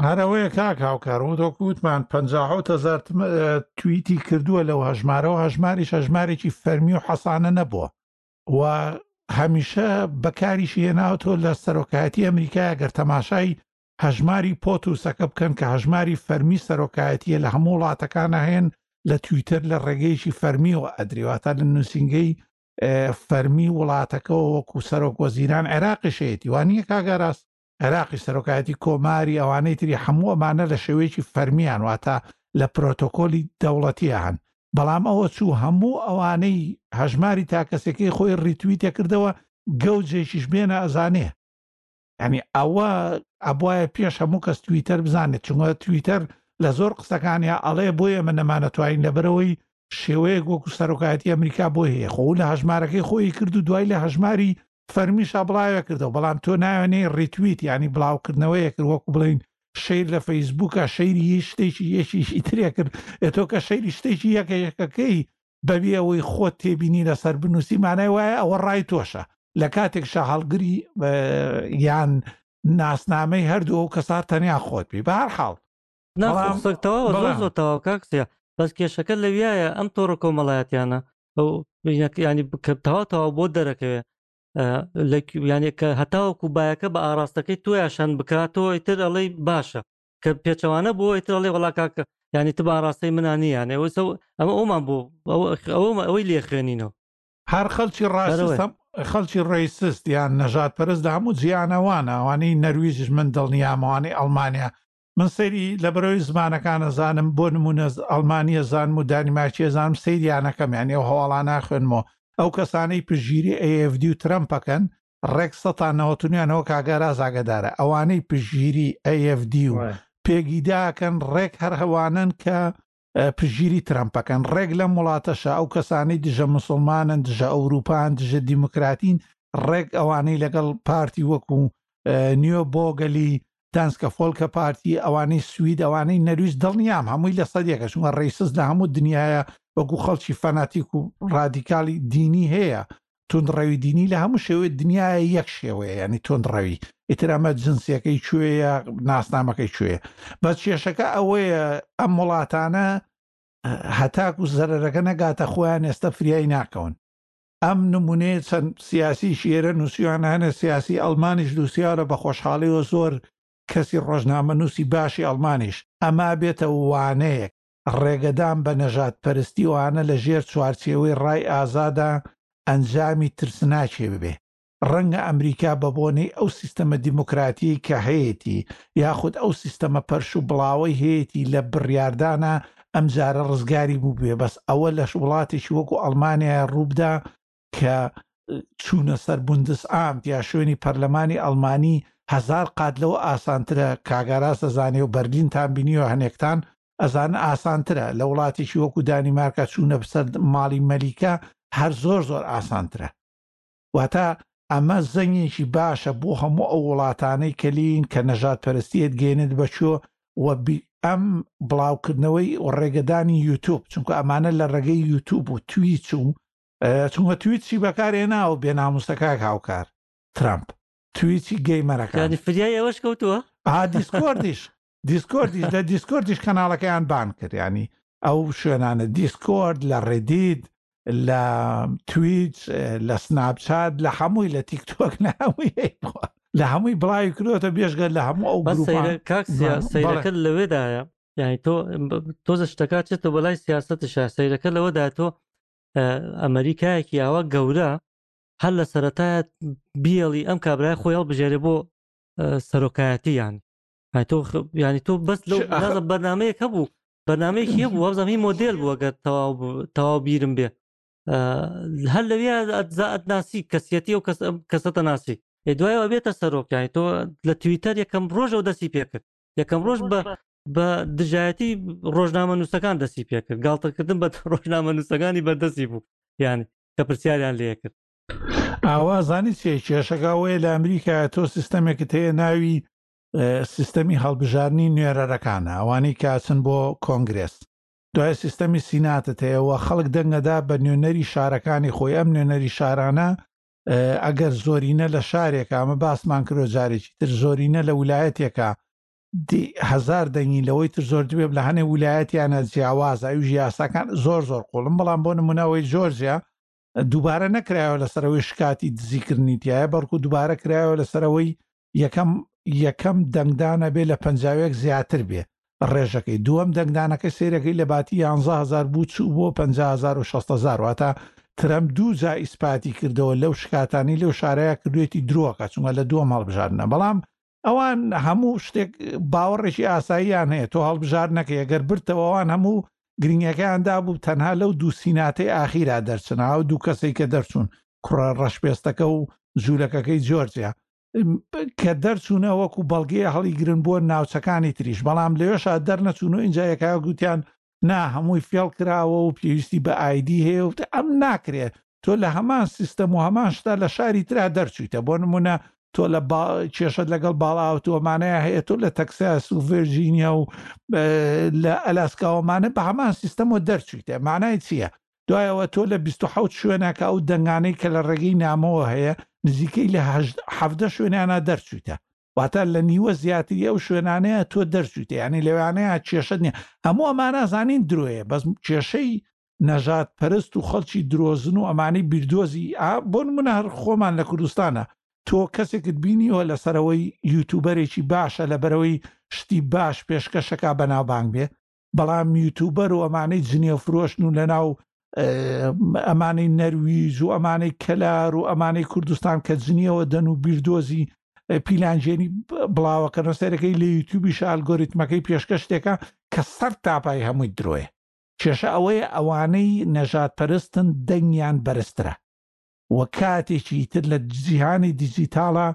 هەرەوەیە کاک هاوکار و دۆک وتمان 50 هزار تم- اه، تویتی کردووە لەو هەژمارەوە هەژماریش هەژمارێکی فەرمی و حەسانە نەبووە و هەمیشە بەکاریشی هێناوتۆ لە سەرۆکایەتی ئەمریکا گەر تەماشای هەژماری پۆت و سەکە بکەن کە هەژماری فەرمی سەرۆکایەتیە لە هەموو وڵاتەکانا هەیەن لە تویتەر لە ڕێگەیەکی فەرمیەوە ئەدرێ واتا لە نووسینگەی فەرمی وڵاتەکەەوە وەکو سەرۆک وەزیران عێراقی شێتی وانە کاگەراست عێراقی سەرۆکایەتی کۆماری ئەوانەی تری هەموو ئەمانە لە شێوەیەکی فەرمیان واتە لە پرۆتۆکۆلی دەوڵەتیە هەن بەڵام ئەوە چوو هەموو ئەوانەی هەژماری تاکەسەکەی خۆی ڕیتویتە کردەوە گەوجێکیش بێنە ئەزانێ یانی ئەوە ئەبوایە پێش هەموو کەس تویتەر بزانێت چونگە تویتەر لە زۆر قسەکانیا ئەڵێ بۆ ئێمە نەمانەتوانین لەبەرەوەی شێوەیەک وەکو سەرۆکایەتی ئەمریکا بۆ هەیە خۆ لە هەژمارەکەی خۆی کرد و دوای لە هەژماری فەرمیشا بڵاوێ کردەوە بەڵام تۆ ناوێنێ ڕیتویت ینی بڵاوکردنەوەیە کرد وەکو بڵین شیر لە فەیسبووکە شەیری شتێکی یەکیشی ترێ کرد ئێتۆ کە شەیری شتێکی یەکە یەکەکەی بەبێ ئەوەی خۆت تێبینی لەسەر بنووسی مانای وایە ئەوە ڕای تۆشە لە کاتێکشا هەڵگری یان ناسنامەی هەردوو ئەو کەسا تەنیا خۆت بی بە هەر حاڵ تەواوەوە کاکسە بەس کێشەکە لەویایە ئەم تۆڕە کۆمەڵایەتیانە ئەو ینی کە تەوا تەوا بۆ دەرەکەوێ ینی کە هەتاوەکو بایەکە بە ئاراستەکەی تویاشان بکاتەوە ئیتر ئەڵەی باشە کە پێچەوانە بۆ ئیتر ئەڵێ وڵا کاکە ینی تبا ڕاستەی منان نییانێ وسە ئەمە ئەومان بۆ ئەومە ئەوەی لێ خوێنینەوە هەر خەلکی ڕاستم خەلکی ڕێسست یان نەژات پەرست لە هەموو جیانەوانە ئەوانی نەرویجش من دڵنیامەوانی ئەڵمانیا من سەیری لە بەرەوەی زمانەکانە زانم بۆ نمونە ئەلمانیە زانم و دانیماکیە زانم سریانەکەم یانی ئەو هەواڵانە خوێنمەوە ئەو کەسانەی پژگیری ئەFD و ترەمپەکەن ڕێک سەد تا نەوەت و نۆ نەوە کاک ئاراس ئاگادارە ئەوانەی پژگیری AFD و وای. پێگیداکەن ڕێک هەر هەوانن کە ئە، پژگیری ترەمپەکەن ڕێک لەم وڵاتەشە ئەو کەسانەی دژە موسڵمانن دژە ئەوروپان دژە دیموکراتین ڕێک ئەوانەی لەگەڵ پارتی وەکو ئە، نیۆ بۆگەلی دانسکە فۆلکە پارتی ئەوانەی سوید ئەوانەی نەرویج دڵنیام هەمووی لە سەد یەکە چونکە ڕەیسس لە هەموو دنیایە وەکو خەڵکی فەناتیک و ڕادیکاڵی دینی هەیە توندڕەوی دینی لە هەموو شێوەی دنیاە یەک شێوەیە ینی توندڕەوی ئیتر ئەمە جنسیەکەی کوێە ناسنامەکەی کوێ بە کێشەکە ئەوەیە ئەم وڵاتانە هەتاک و زەرەرەکە نەگاتە خۆیان ئێستا فریای ناکەون ئەم نمونەیە چەند سیاسی شێرە نووسیانانە سیاسی ئەلمانیش دووسیارە بە خۆشحاڵیەوە زۆر کەسی ڕۆژنامە نووسی باشی ئەلمانیش ئەما بێتە وانەیەک ڕێگەدان بە نەژادپەرستی و ئانە لە ژێر چوارچێوەی ڕای ئازادا ئەنجامی ترسناکێ ببێ. ڕەنگە ئەمریکا بە بۆنەی ئەو سیستەمە دیموکراتیەی کە هەیەتی یاخود ئەو سیستەمە پەرش و بڵاوەی هەیەتی لە بڕیاردانا ئەمجارە ڕزگاری بووبێ بەس ئەوە لە وڵاتێکی وەکو ئەڵمانیایە ڕووبدا کە چوونە سەر بوندس ئامت یا شوێنی پەرلەمانی ئەڵمانی هەزار قات لەوە ئاسانترە کاگاراس ئەزانێ و بەرلین تان بینیوە هەنێکتان ئەزان ئاسانترە لە وڵاتێکی وەکو دانی مارکە چوونە بسەر ماڵی مەلیکە هەر زۆر زۆر ئاسانترە واتە ئەمە زەنگێکی باشە بۆ هەموو ئەو وڵاتانەی کەلین کە نەژاد پەرستیت گەێنێت بەچۆ و ئەم بڵاوکردنەوەی و ڕێگەدانی یوتوب چونکە ئەمانە لە ڕێگەی یوتوب و تویچ و چونکە تویتشی بەکارهێناوە بێ ناموسە کاک هاوکار ترامپ تویچی گەیمەرەکان فریای ئەوەش کەوتووە دیسکۆردیش دیسکۆردیش لە دیسکۆردیش کەناڵەکەیان بان کرد ینی ئەو شوێنانە دیسکۆرد لە ڕێدید لە تویچ لە سناپچات لە هەمووی لە تیکتۆک لە هەمووی لە هەمووی بڵاوی کردوەتە بێژگە لە هەموو ئەو سەیرەکە لەوێدایە یعنی تۆ تۆزە شتەکە چێتەوە بەلای سیاستە شا سەیرەکە لەوەدا تۆ ئەمریکایەکی ئاوا گەورە هەر لە سەرەتایە بیڵی ئەم کابرای خۆی هەڵبژێرێ بۆ سەرۆکایەتیان تۆ ینی تۆ بەس لەو بەنامەیەک هەبوو بەنامەیەکی هەبوو وەزەمی مۆدل بووە گەر تەواو تەواو بیرم بێ هەر لەوێ ئەزات ناسی کەسیەتی و کەسەتە ناسی دوایەوە بێتە سەرۆکیانی تۆ لە تویتەر یەکەم ڕۆژەوە دەستی پێکرد یەکەم ڕۆژ بە بە دژایەتی ڕۆژنامە نووسەکان دەستی پێکرد گاڵتەکردن بە ڕۆژنامە نووسەکانی بەردەستی بوو یان کە پرسیاریان لێ کرد ئاوا زانی چێ کێشەکەوەیە لە ئەمریکا تۆ سیستەمێکت هەیە ناوی سیستەمی هەڵبژارنی نوێرەرەکانە ئەوانەی کاچن بۆ کۆنگرێس دوای سیستەمی سیناتت هەیەەوە خەڵک دەنگەدا بە نوێنەری شارەکانی خۆی ئەم نوێنەری شارانە ئەگەر زۆرینە لە شارێکە ئەمە باسمان کرۆ جارێکی تر زۆرینە لە ولایەتێکە هزار دەنگی لەوەی تر زۆر دوێب لە هەنێ ولایەتیانە جیاوازە ئەو یاساکان زۆر زۆر قوڵم بەڵام بۆ نمونەوەی جۆرجیا دووبارە نەکرایەوە لەسەرەوەی شکاتی دزیکردنی تایە بەڵکو دووبارە کرایەوە لەسەرەوەی یەکەم یەکەم دەنگدانە بێ لە پەنجاوێک زیاتر بێ ڕێژەکەی دووەم دەنگدانەکە سێرەکەی لە باتی یانزە هزار بوو چوو بۆ پەنج هزار و شەست هزار واتە ترەم دوو جا ئیسپاتی کردەوە لەو شکاتانی لەو شارەیە کردوێتی درۆکە چونگە لە دووەم هەڵبژاردنە بەڵام ئەوان هەموو شتێک باوەڕێکی ئاساییان هەیە تۆ هەڵبژاردنەکە ئەگەر برتەوەوان هەموو گرنگەکەیان دابوو تەنها لەو دوو سیناتەی ئاخیرا دەرچن ئەو دوو کەسەی کە دەرچوون کوڕە ڕەشپێستەکە و جوولەکەکەی جۆرجیا کە دەرچوونە وەکو بەڵگەیە هەڵیگرن بۆ ناوچەکانی تریش بەڵام لەوێشا دەرنەچوون و ئینجا یەکا گوتیان نا هەمووی فێڵ کراوە و پێویستی بە ئایدی هەیە و ئەم ناکرێت تۆ لە هەمان سیستەم و هەمان شتا لە شاری ترا دەرچوویتە بۆ نمونە تۆ لە با کێشت لەگەڵ باڵا ئەوتۆمانەیە هەیە تۆ لە تەکساس و ڤێرجینیا و لە ئەلاسکاوەمانە بە هەمان سیستەمەوە دەرچوویتە مانای چییە دوایەوە تۆ لە 26 شوێنەکە ئەو دەنگانەی کە لە ڕێگەی نامەوە هەیە نزیکەی لە حەفدە شوێنیانە دەرچوویتە واتە لە نیوە زیاتری ئەو شوێنانەیە تۆ دەرچویتە یانی لەوانەیە کێشە نیە هەموو ئەمانە زانین درۆیە بەس کێشەی نەژاد پەرست و خەڵکی درۆزن و ئەمانی بیردۆزی ئا بۆن منە هەر خۆمان لە کوردستانە تۆ کەسێکت بینیوە لەسەرەوەی یوتوبەرێکی باشە لە بەرەوەی شتی باش پێشکەشەکە بەناوبانگ بێ بەڵام یوتوبەر و ئەمانەی جنێو فرۆشن و لەناو ئەمانەی نەرویج و ئەمانەی کەلار و ئەمانەی کوردستان کە جنیەوە دەن و بیردۆزی پیلانجێنی بڵاوەکەەوە سەرەکەی لە یوتوبی شالگۆریتمەکەی پێشکە شتێکە کە سەر تاپای هەمووی درۆیە کێشە ئەوەیە ئەوانەی نەژاد پەرستن دەنگیان بەرزترە و کاتێکی تر لە جیهانی دیجیتاڵا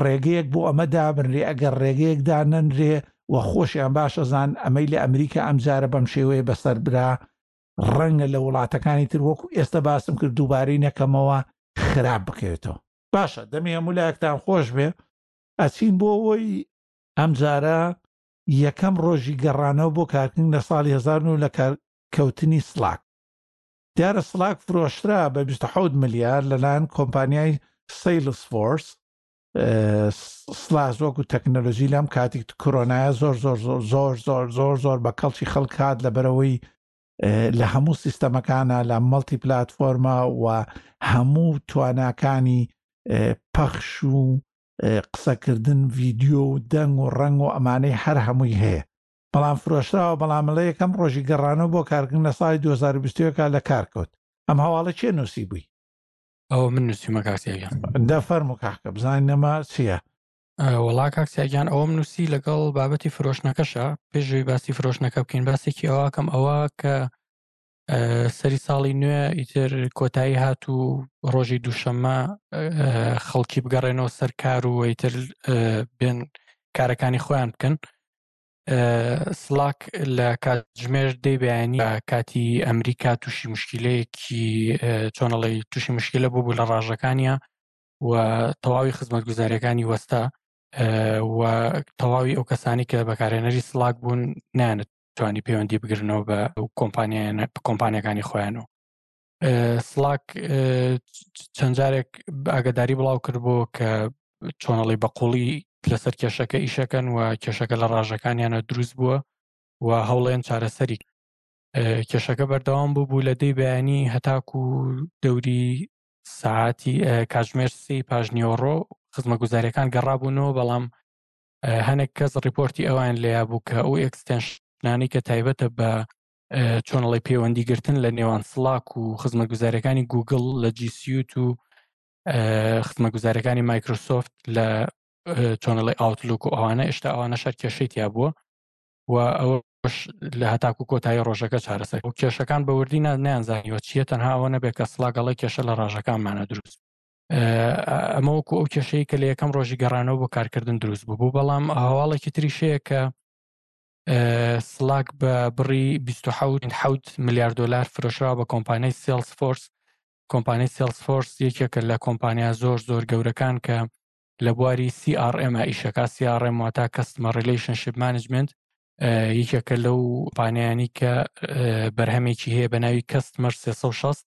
ڕێگەیەک بۆ ئەمە دابنرێ ئەگەر ڕێگەیەک دانەنرێ و خۆشیان باشە زان ئەمەی لە ئەمریکا ئەم جارە بەم شێوەیە بەسەر برا ڕەنگە لە وڵاتەکانی تر وەکو ئێستا باسم کرد دووبارەی نەکەمەوە خراپ بکەوێتەوە باشە دەمی هەموو لایەکتان خۆش بێ ئەچین بۆ ئەوەی ئەم جارە یەکەم ڕۆژی گەڕانەوە بۆ کارکردن لە ساڵی 1970 لە کار کەوتنی سڵاک دیارە سڵاک فرۆشرا بە بیست و حەوت ملیار لەلایەن کۆمپانیای سەیلس فۆرس سلاس وەکو تەکنەلۆژی لەم کاتیک کۆرۆنایە زۆر زۆر زۆر زۆر زۆر زۆر زۆر بە کەڵکی خەڵکات لە بەرەوەی لە هەموو سیستەمەکانە لە مەڵتی پلتفۆرمە و هەموو تواناکانی پەخش و قسەکردن ڤیددیو و دەنگ و ڕنگ و ئەمانەی هەر هەمووی هەیە بەڵام فرۆشراوە بەڵام مەڵێ یەکەم ڕۆژی گەڕانەوە بۆ کارگن لە ساڵی دوو هەزار و بیست و یەک لە کار کەوت ئەم هەواڵە کێ نوسیبووی؟ ئەوە من نوسیومە کاک سیاگیان. دە فەرموو کاکە بزانین نەمە چییە؟ وەڵا کاک سیاگیان ئەوەم نوسی لەگەڵ بابەتی فرۆشتنەکەشە پێش ئەوی باسی فرۆشتنەکە بکەین باسێکی ئەوە ئەکەم ئەوە کە سەری ساڵی نوێ ئیتر کۆتایی هات و ڕۆژی دووشەممە خەڵکی بگەڕێنەوە سەر کار و ئیتر بێن کارەکانی خۆیان بکەن سلاک لە کاتژمێر دەی بەیانی کاتی ئەمریکا تووشی مشکلەیەکی چۆنەڵی تووشی مشکلە بوو بوو لە ڕژەکانیە و تەواوی خزمەت گوزارەکانی وەستا و تەواوی ئەو کەسانی کە بەکارێنەری سلاک بوون نانت توانی پەیوەندی بگرنەوە بە کۆمپانیان کۆمپانیەکانی خۆیان و سلاک چەند جارێک ئاگداری بڵاو کردبوو کە چۆنەڵی بەقۆڵی لەسەر کێشەکە ئیشەکەن و کێشەکە لە ڕژەکانیانە دروست بووە و هەوڵێن چارەسەری کێشەکە بەردەوام بوو بوو لە دەی بەیانی هەتاکو دەوری ساعتی کاژمێر سی پاژنیۆڕۆ خزمە گوزارەکان گەڕابوونەوە بەڵام هەنێک کەس ڕیپۆرتی ئەوان لەیا بوو کە ئەو ئەکسستێنشنانی کە تایبەتە بە چۆنڵی پەیوەندیگرتن لە نێوان سڵاک و خزمە گوزارەکانی گوگل لە جیسیوت و خزمە گوزارەکانی مایکرۆسۆفت لە چۆنڵی ئاوتلوک و ئەوانە ئێشتا ئەوانە شەر کێشەی تیا بووە و ئەوە لە هەتاکو کۆتایی ڕۆژەکە چارەسەر و کێشەکان بەوردی نانیان زانیوە چیە تەنها ئەوە نەبێت کە سڵاگەڵی کێشە لە ڕژەکانمانە دروست ئەمە وەکو ئەو کێشەیە کە لە یەکەم ڕۆژی گەڕانەوە بۆ کارکردن دروست ببوو بەڵام هەواڵێکی تریشەیە کە سلاک بە بڕی 1970 میلیارد دلار فرۆشرا بە کۆمپانیای سلس فۆرس کۆمپانیای سلس فۆرس یەکێکە لە کۆمپانیا زۆر زۆر گەورەکان کە لە بواری CRM ئیشەکە CRM واتا کەستمە ڕیلیشنشپ مانجمنت یەکێکە لەو پانیانی کە بەرهەمێکی هەیە بە ناوی کەستمەر 360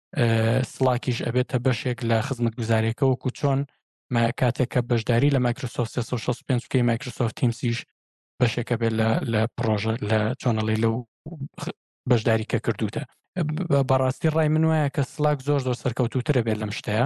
سڵاکیش ئەبێتە بەشێک لە خزمەت گوزارێکە وەکو چۆن کاتێک کە بەشداری لە مایکرۆسۆفت 365 بکەی مایکرۆسۆفت تیمسیش بەشێکە بێت لە پرۆژە لە چۆنەڵی لەو بەشداری کە کردوتە بەڕاستی ڕای من وایە کە سلاک زۆر زۆر سەرکەوتوترە بێت لەم شتەیە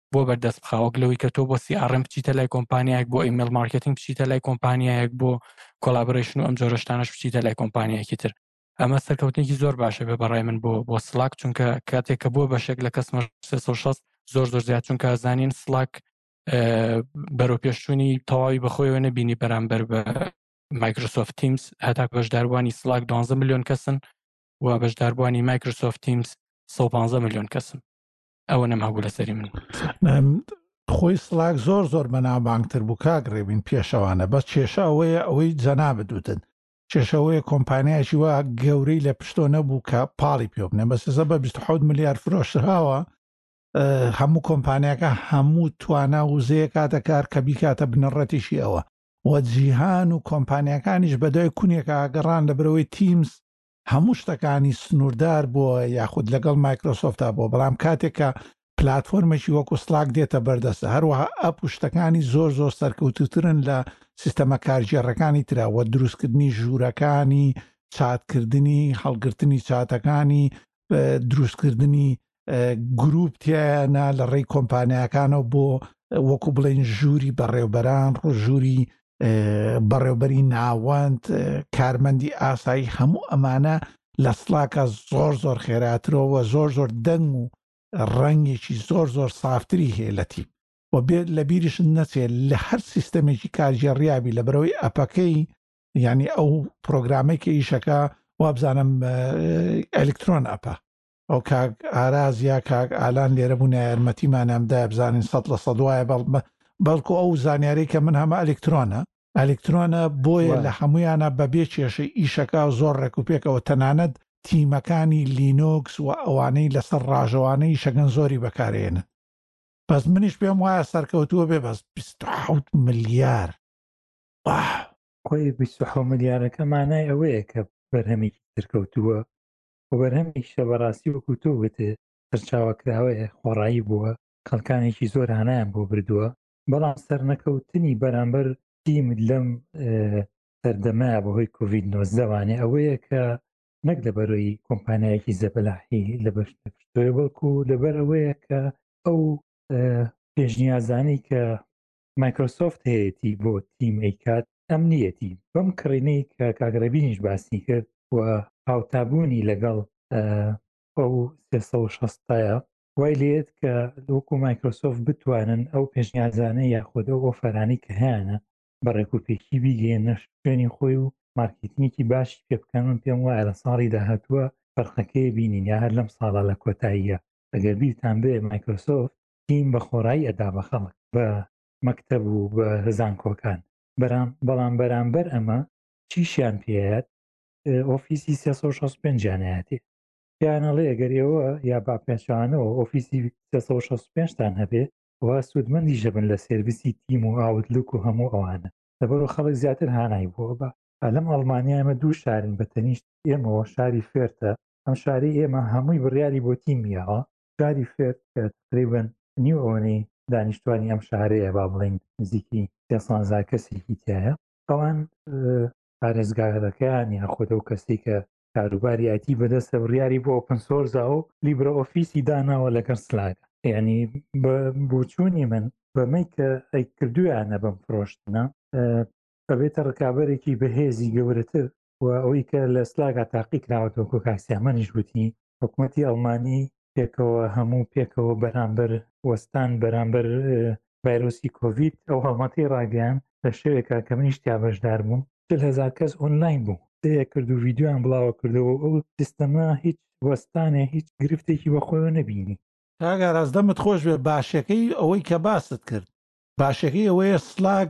بۆ بەردەست بخا وەک لەوەی کە تۆ بۆ سیئاڕم بچیتە لای کۆمپانیایەک بۆ ئیمل مارکتنگ بچیتە لای کۆمپانیایەک بۆ کۆلابرشن و ئەم جۆرەشتانش بچیتە لای کۆمپانیایەکی تر ئەمە سەرکەوتنێکی زۆر باشە بێ بەڕای من بۆ بۆ سلاک چونکە کاتێک کە بۆ بەشێک لە کەسمە زۆر زۆر زیاد چونکە زانین سلاک بەرەو پێشچوونی تەواوی بەخۆیەوە نەبینی بەرامبەر بە مایکرۆسۆفت تیمز هەتا بەشداروانی سلاک 12 میلیۆن کەسن و بەشداربووانی مایکرۆسۆفت تیمز 150 میلیۆن کەسن ئەوە نەم هەبوو لەسەری من خۆی سلاک زۆر زۆر بەناوبانگتر بوو کاک ڕێبین پێشەوانە بەس کێشە ئەوەیە ئەوەی جەنا بدوتن کێشەوەیە کۆمپانیایکی وا گەورەی لە پشتۆ نەبوو کە پاڵی پێ بنێ بەس زە بە 26 میلیارد فرۆشتراوە هەموو کۆمپانیەکە هەموو توانا وزەیە کاتە کار کە بیکاتە بنەڕەتیشی ئەوە وە جیهان و کۆمپانیەکانیش بەدای کونێکە گەڕان لە برەوەی تیمز هەموو شتەکانی سنووردار بووە یاخود لەگەڵ مایکرۆسۆفتا بووە بەڵام کاتێک کە پلاتفۆرمێکی وەکو سلاک دێتە بەردەستە هەروەها ئەپ و شتەکانی زۆر زۆر سەرکەوتوترن لە سیستەمە کارگێڕەکانی ترا وە دروستکردنی ژوورەکانی چاتکردنی هەڵگرتنی چاتەکانی دروستکردنی گروپ تیایانە لە ڕێی کۆمپانیاکانەوە بۆ وەکو بڵێن ژووری بەڕێوبەران ڕژووری بەڕێوبەری ناوەند کارمەندی ئاسایی هەموو ئەمانە لە سلاکە زۆر زۆر خێراترەوە زۆر زۆر دەنگ و ڕەنگێکی زۆر زۆر سافتری هەیە لە تیم و بێت لە بیریش نەچێت لە هەر سیستەمێکی کارژێڕیابی لە بەرەوەی ئەپەکەی ینی ئەو پرۆگرامێکی ئیشەکە وابزانم ئەلکترۆن ئەپە ئەو کاک ئاراز یا کاک ئالان لێرە بوونە یارمەتیمانیان دایە بزانین سەد لە سەد وایە بەڵ بە بەڵکو ئەو زانیاری کە من هەمە ئەلکترۆنە ئەلکترۆنە بۆیە وایە. لە هەمویانە بەبێ کێشەی ئیشەکە زۆر ڕێک و پێکەوە تەنانەت تیمەکانی لینۆکس و ئەوانەی لەسەر ڕاژەوانە ئیشەکەن زۆری بەکارێنن بەس منیش پێم وایە سەرکەوتووە بێ بەس 27 ملیار واه خۆی 27 ملیارەکە مانای ئەوەیە کە بەرهەمێکی سەرکەوتووە و بەرهەمیشە بەڕاستی وەکو تۆ وتت سەرچاوە کراوەیە خۆڕایی بووە خەڵکانێکی زۆر هانایان بۆ بردووە بەڵام سەرنەکەوتنی بەرامبەر تیم لەم سەردەمەیە بەهۆی کوڤید نۆزدەوانێ ئەوەیە کە نەک لەبەرۆی کۆمپانیایەکی زەبەلاحی لە بەش نەپشتۆی بەڵکو لەبەر ئەوەیە کە ئەو پێشنیازانەی کە مایکرۆسۆفت هەیەتی بۆ تیم ئەیکات ئەم نیەتی بەم کڕینەی کە کاگرەبینیش باسی کرد و هاوتابوونی لەگەڵ ئەو 360ە وای لێت کە لوکو مایکرۆسۆفت بتوانن ئەو پێشنیازانە یاخود ئەو ئۆفەرانی کە هەیەە بە ڕێکوپێکی بیگەێنە شوێنی خۆی و مارکتینێکی باشی پێ بکەن من پێم وایە لە ساڵی داهاتووە فەرقەکەی بینین یا هەر لەم ساڵە لە کۆتاییە ئەگەر بیرتان بێ مایکرۆسۆفت کین بە خۆڕایی ئەدا بە خەڵک، بە مەکتەب و بە زانکۆکان، بەڵام بەرامبەر ئەمە چیشیان پێیەت ئۆفیسی سێ سەد و شەست و پێنج یان هەیەتی، پێیان ئەڵێ ئەگەر ئێوە یا با پێچەوانەوە ئۆفیسی سێ سەد و شەست و پێنج تان هەبێ ئەوا سوودمەندیش دەبن لە سێرڤیسی تیم و ئاوتلوک و هەموو ئەوانە، لەبەرئەوە خەڵک زیاتر هانای بۆ ئەبا. لەم ئەڵمانیای ئێمە دوو شارین بە تەنیشت ئێمەوە شاری فێرتە، ئەم شارەی ئێمە هەمووی بڕیاری بۆ تیم یاوە، شاری فێر کە تەقریبەن نیوەوەنەی دانیشتوانی ئەم شارەیە با بڵین نزیکی سێسانزار کەسێکی تایە ئەوان پارێزگارەکەیان یا خۆدە و کەسی کە کاروباری ئەتی بەدەستە بڕیاری بۆ ئۆپن سۆرزا و لیبرە ئۆفیسی داناوە لەگەر سلاگە یعنی بچوونی من بەمەی کە ئەی کردویانە بەم فرۆشتنە ئەبێتە ڕکابەرێکی بەهێزی گەورەتر و ئەوەی کە لە سلاگا تاقی کراوەەوە کۆ کاکسیامانیش گوتی حکوومەتتی ئەڵمانی پێکەوە هەموو پێکەوە بەرامبەر وەستان بەرامبەر ڤایرۆسی کۆڤید ئەو هەڵمەتی ڕاگەیان لە شوێکە کە منیش تیا بەشدار بووم هزار کەس ئۆنلاین بوو دەیە کرد و ڤیددیویان بڵاوە کردەوە ئەو سیستەما هیچ وەستانێ هیچ گرفتێکی بەخۆیەوە نەبینی کاک ئاراس دەمت خۆش بێ باشەکەی ئەوەی کە باست کرد باشەکەی ئەوەیە سلاگ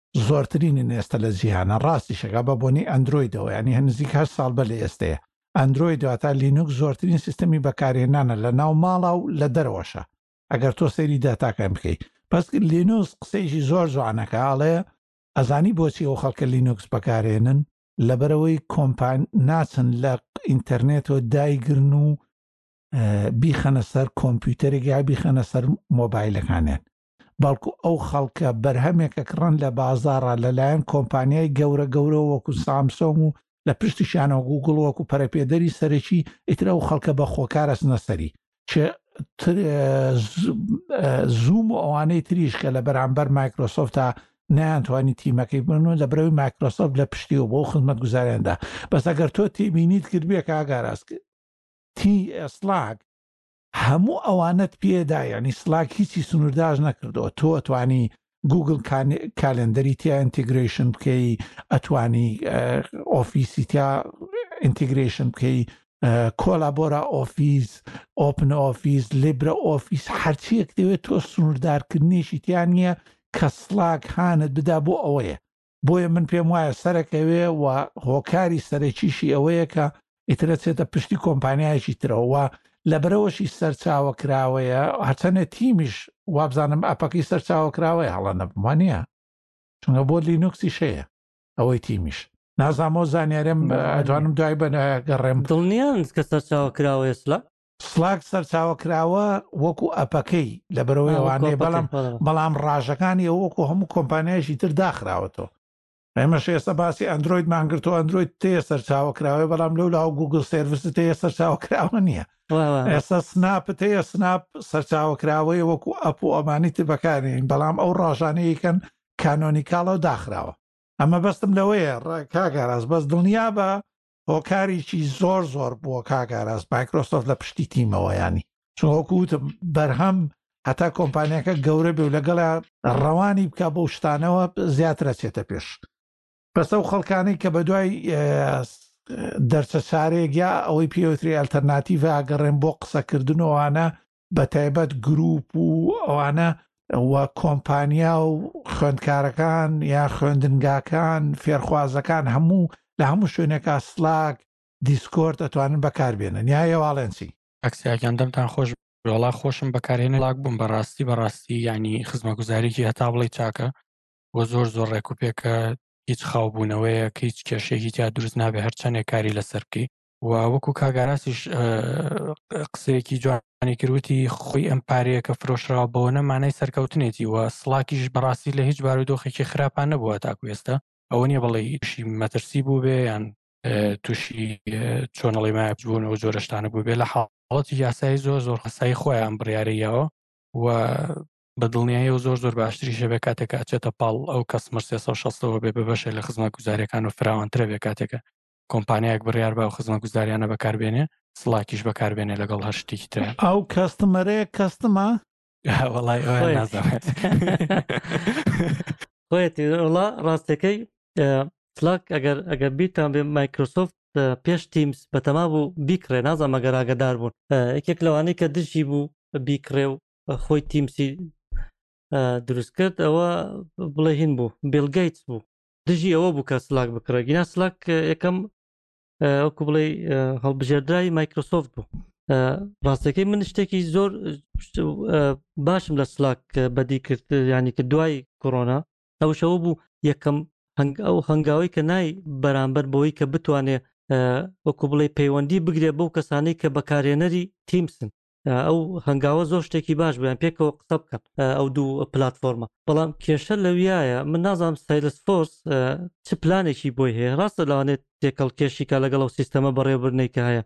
زۆرترینن ئێستە لە جیهانا ڕاستیشەکە بە بۆنەی ئەندرۆیدەوە یانی هە نزیک هەشت ساڵ بەر لە ئێستەیە ئەندرۆید واتا لینوکس زۆرترین سیستەمی بەکارهێنانە لە ناو ماڵا و لە دەرەوەشە ئەگەر تۆ سەیری داتاکان بکەی بەس لینوکس قسەیشی زۆر جوانەکە ئەڵێ ئەزانی بۆچی ئەو خەڵکە لینوکس بەکارێنن لەبەرەوەی کۆمپان ناچن لە ئینتەرنێتەوە دایگرن و بیخەنە سەر کۆمپیوتەرێک یا بیخەنە سەر مۆبایلەکانیان بەڵکو ئەو خەڵکە بەرهەمێکە کڕن لە بازاڕا لەلایەن کۆمپانیای گەورە گەورەوە وەکو سامسۆنگ و لە پشتیشانەوە گووگڵ وەکو پەرەپێدەری سەرەکی ئیتر ئەو خەڵکە بە خۆکار ئەچنە سەری چ زووم و ئەوانەی تریش کە لە بەرامبەر مایکرۆسۆفتا نەیانتوانی تیمەکەی بن و لە برەوی مایکرۆسۆف لە پشتی و بۆ خزمەت گوزاریاندا بەس ئەگەر تۆ تێبینیت کردبێ کاگاراست تی ئەسلاک هەموو ئەوانەت پێدا یەعنی سلاک هیچی سنورداش نەکردووە تۆ ئەتوانی گوگل کالندەری تیا ئینتیگریشن بکەی ئەتوانی ئۆفیسی تیا ئینتیگریشن بکەی کۆلابۆرا ئۆفیس ئۆپن ئۆفیس لیبرە ئۆفیس هەرچیەک دەوێت تۆ سنووردارکردنیشی تیان نییە کە سلاک هاانت بدا بۆ ئەوەیە بۆیە من پێم وایە سەرەکەوێ و هۆکاری سەرەکیشی ئەوەیە کە ئیترەچێتە پشتی کۆمپانیایەکی ترەوە لەبەرەوەشی سەرچاوە کراوەیە هەچەنێ تیمیش وابزانم ئەپەکەی سەرچاوە کراوەیە هەڵە نەبمانە چونگە بۆ لینوکسی شەیە ئەوەی تیمیش نازامەوە زانیارم ئەدوانم دوای بەگەڕێم دڵنیان کە سەرچاوە کراوەیە سلا سلاک سەرچاوە کراوە وەکو ئەپەکەی لەبەرەوەی ئەوانەیە بەڵام بەڵام ڕاژەکانی ئەو وەکو هەموو کۆمپانیایشی تر داخراوەتەوە ئێمە شێسە باسی ئەندروید مانگرتو ئەندروید تێ سەرچاوە کراوەی بەڵام لەو لاو گوگل سرویس تێ سەرچاوە کراوە نییە ئێستا سناپ تەیە سناپ سەرچاوە کراوەیە وەکو ئەپ و ئەمانی تر بەکارین بەڵام ئەو ڕژانەیەکەن کانۆنی کاڵەوە داخراوە ئەمە بەستم لەوەیە ڕکاگاراز بەس دڵنیا بە هۆکاریی زۆر زۆر بووە کاگاراز مایکرۆسۆف لە پشتی تیمەوەیانی چۆکووت بەرهەم هەتا کۆمپانیەکە گەورە بێ و لەگەڵ ڕەوانی بکە بۆ شتانەوە زیاترە چێتە پێش بەسە و خەڵکانەی کە بە دوای دەرچە چارێک یا ئەوەی پێوتری ئەلتەرناتیڤ گەڕێن بۆ قسەکردنەوەوانە بەتایبەت گروپ و ئەوانە و کۆمپانیا و خوێندکارەکان یا خوێندنگاکان فێرخوازەکان هەموو لە هەموو شوێنێکا سلاک دیسکۆرت ئەتوانن بەکاربێنن یا یاواڵێنسی ئەکسیاکیان دەمتان خۆش وڵا خۆشم بەکارهێنە لاک بووم بەڕاستی بەڕاستی ینی خزمەگوزاریی هەتا بڵی چاکە وە زۆر زۆر ڕێکوپێکە هیچ خاوبوونەوەیە کە هیچ کێشێکی تیا دروست نابێ هەرچەندێک کاری لەسەر بکەیت و وەکو کاگاراسیش قسەیەکی جوانی کروتی خۆی ئەم پارەیە کە فرۆشراوە بەوە نەمانای سەرکەوتنێتی و سڵاکیش بەڕاستی لە هیچ بارودۆخێکی خراپان نەبووە تاکو ئێستا ئەوە نیە بڵێ توشی مەترسی بوو بێ یان تووشی چۆنەڵی مابوون و جۆرەشتانە بوو بێ لە حاڵەتی یاسایی زۆر زۆر خەسایی خۆیان بڕیارەیەوە و بە دڵنیایەوە زۆر زۆر باشتری شەبێ کاتێکە ئەچێتە پاڵ ئەو کەسمەر 360ەوە بێ بەشێ لە خزمە گوزارەکان و فراوانترە بێ کاتێکە کۆمپانیایەک بڕیار بە ئەو خزمەگوزاریانە بەکاربێنێ سڵاکیش بەکاربێنێ لەگەڵ هەر شتێکی ترا. ئەو کەستمەرەیە کەستمە؟ وەڵای ئەویان نازانێت خۆیەتی وڵا ڕاستەکەی سلاک ئەگەر ئەگەر بیرتان بێ مایکرۆسۆفت پێش تیمس بەتەما بوو بیکڕێ نازان مەگەر ئاگدار بوون یەکێک لەوانەی کە دژی بوو بیکڕێ و خۆی تیمسی دروست کرد ئەوە بڵێ هین بوو بیلگەیت بوو دژی ئەوە بوو کە سلاک بکڕە گینا سلاک یەکەم وەکو بڵێ هەڵبژێردراوی مایکرۆسۆفت بوو ڕاستەکەی من شتێکی زۆر باشم لە سلاک بەدی کرد ینی کە دوای کۆرۆنا ئەوشەوە بوو یەکەم هەنگ ئەو هەنگاوی کە نای بەرامبەر بۆی کە بتوانێ وەکو بڵێ پەیوەندی بگرێ بەو کەسانی کە بەکارێنەری تیمسن ئەو هەنگاوە زۆر شتێکی باش بوویان پێکەوە قسە بکەن ئەو دوو پلتفۆرمە بەڵام کێشە لەویایە من نازانم سایلس فۆرس چ پلانێکی بۆی هەیە ڕاستە لەوانێت تێکەڵ کێشیکە لەگەڵ ئەو سیستەمە بەڕێوبرنەی کە هەیە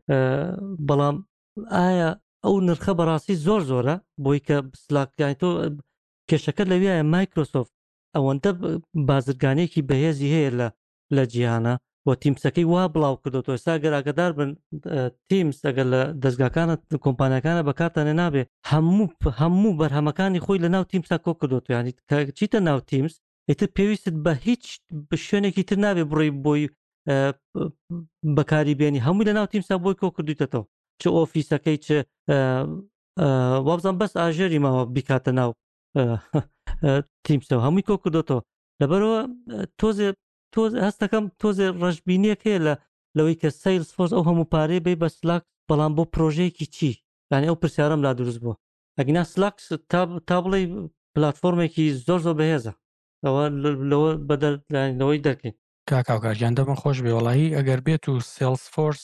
بەڵام ئایا ئەو نرخە بەڕاستی زۆر زۆرە بۆی کە سلاکیان تۆ کێشەکە لەویایە مایکرۆسۆفت ئەوەندە بازرگانێکی بەهێزی هەیە لە لە جیهانە و تیمسەکەی وا بڵاو کردوەوە ئێستا گەر ئاگدار بن تیمس ئەگەر لە دەستگاکانە کۆمپانیەکانە بەکارتانێ نابێ هەموو هەموو بەرهەمەکانی خۆی لە ناو تیمسا کۆ کردو توانیت کە چیتە ناو تیمس ئیتر پێویستت بە هیچ شوێنێکی تر نابێ بڕی بۆی بەکاری بێنی هەمووی لە ناو تیمسا بۆی کۆ کردویتەوە چ ئۆفیسەکەی چ وابزان بەس ئاژێری ماوە بیکاتە ناو تیمسەوە هەمووی کۆ کردوەوە لەبەرەوە تۆزێ تۆز هەستەکەم تۆزێ ڕژبینیەک هەیە لە لەوەی کە سیل فۆز ئەو هەموو پارەی بی بە سلاک بەڵام بۆ پرۆژەیەکی چی یعنی ئەو پرسیارم لا دروست بووە ئەگنا سلاک تا بڵێ پلتفۆرمێکی زۆر زۆر بەهێزە ئەوە لەوە بەدەرەوەی دەکەین کاکاوکارگیان دەبن خۆش بێ وڵی ئەگەر بێت و سلس فۆرس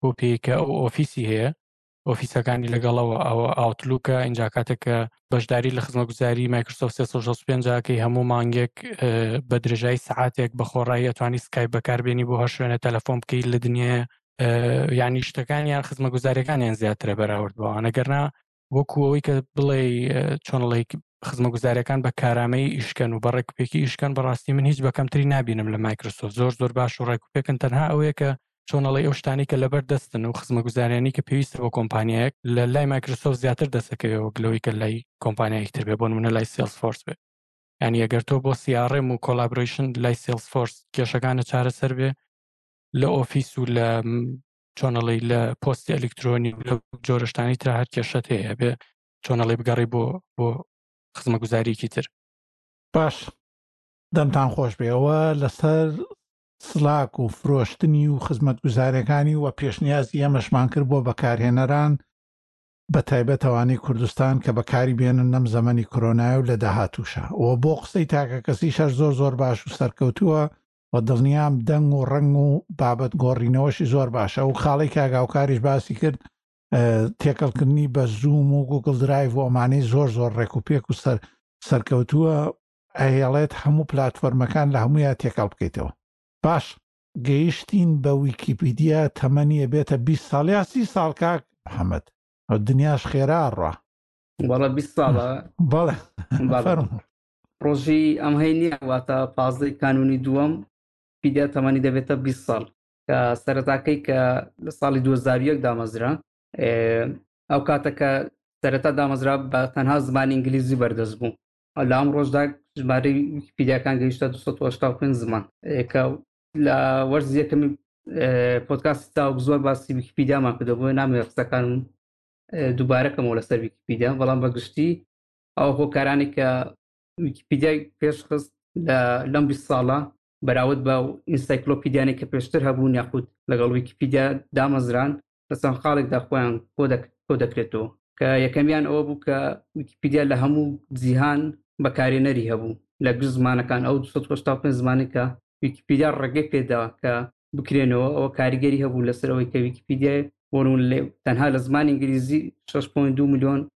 بۆ پێی کە ئەو ئۆفیسی هەیە ئۆفیسەکانی لەگەڵەوە ئەوە ئاوتلوکە ئینجا کاتێکە بەشداری لە خزمە گوزاری مایکرسۆ 365کەی هەموو مانگێک بە درێژایی سعاتێک بە خۆڕایی ئەتوانی سکای بەکاربیێنی بۆ هەر شوێنە تەلەفۆن بکەیت لە دنیاە ینی شتەکان یان خزمە گوزارەکانیان زیاترە بەراورد بەوانەگەرنا وەکو ئەوەی کە بڵێ چۆنڵێک خزمەگوزارەکان بە کارامەی ئیشکەن و بە ڕێکوپێکی ئیشکەن بەڕاستی من هیچ بەکەمتری نبینم لە مایکرۆسۆف زۆر زۆر باش و ڕێکوپێکن تەنها ئەوەیە کە چۆنەڵی ئەو شتانی کە لەبەر دەستن و خزمەگوزارانی کە پێویستە بۆ کۆمپانیایەک لە لای مایکرۆسۆف زیاتر دەسەکەوێەوە گلەوەی کە لای کۆمپانیایەک تر بێ بۆن منە لای سیلس فۆرس بێ ینی ئەگەر تۆ بۆ سیاڕێم و کۆلابرۆیشن لای سیلس فۆرس کێشەکانە چارەسەر بێ لە ئۆفیس و لە چۆنەڵی لە پۆستی ئەلکترۆنی لە جۆرەشتانی تررا هەر کێشەت هەیە بێ چۆنەڵی بگەڕی بۆ بۆ خزمە گوزاریکی تر باش دەمتان خۆش بێەوە لەسەر سلاک و فرۆشتنی و خزمەت گوزارەکانی و پێشنیازی ئەمەشمان کرد بۆ بەکارهێنەران بە تایبەتەوانی کوردستان کە بەکاری بێنن نەم زەمەنی کرۆنایە و لە داهاتووشە و بۆ قسەی تاکە کەسی شەر زۆر زۆر باش و سەرکەوتووە و دڵنیام دەنگ و ڕنگ و بابەت گۆڕینەوەشی زۆر باشە و خاڵی کاگااوکاریش باسی کرد تێکەڵکردنی بە زووم و گوگل درایڤ و ئەمانەی زۆر زۆر ڕێک و پێک و سەر سەرکەوتووە ئەهێڵێت هەموو پلتفەرمەکان لە هەموویان تێکەڵ بکەیتەوە باش گەیشتین بە ویکیپیدیا تەمەنیە بێتە 20 ساڵ یا سی ساڵ کاک محەممەد ئەو دنیاش خێرا ڕا بەڵە 20 ساڵە بەڵێ ڕۆژی ئەم هەینیە واتە پازدەی کانونی دووەم پیدە تەمەنی دەبێتە 20 ساڵ کە سەرەتاکەی کە لە ساڵی 2001 دامەزرا ئەو کاتەکە سەرەتا دامەزرا بە تەنها زمانی ئینگلیزی بەردەست بوو لە ئەم ڕۆژدا ژمارەی پیداکان گەیشتە 1970 زمان کە لە وەرز یەکەمی پۆتکاسی تاوک زۆر باسی ویکیپیدامان کردەوە نامێ قسەکان دووبارەکەمەوە لەسەر ویکیپیدا بەڵام بە گشتی ئەو هۆکارانی کە ویکیپیدیای پێشخست لەم بیست ساڵە بەراود بە و ئینسایکلۆپیدیانێک کە پێشتر هەبوون یاخود لەگەڵ ویکیپیدیا دامەزران لە چەند خاڵێکدا خۆیان کۆ دەکرێتەوە کە یەکەمیان ئەوە بوو کە ویکیپیدیا لە هەموو جیهان بەکارێنەری هەبوو لە گشت زمانەکان ئەو 1970 زمانی کە ویکیپیدیا ڕێگەی پێدا کە بکرێنەوە ئەوە کاریگەری هەبوو لەسەرەوەی کە ویکیپیدیای بۆرون لێ تەنها لە زمان ئینگلیزی 6.2 میلیۆن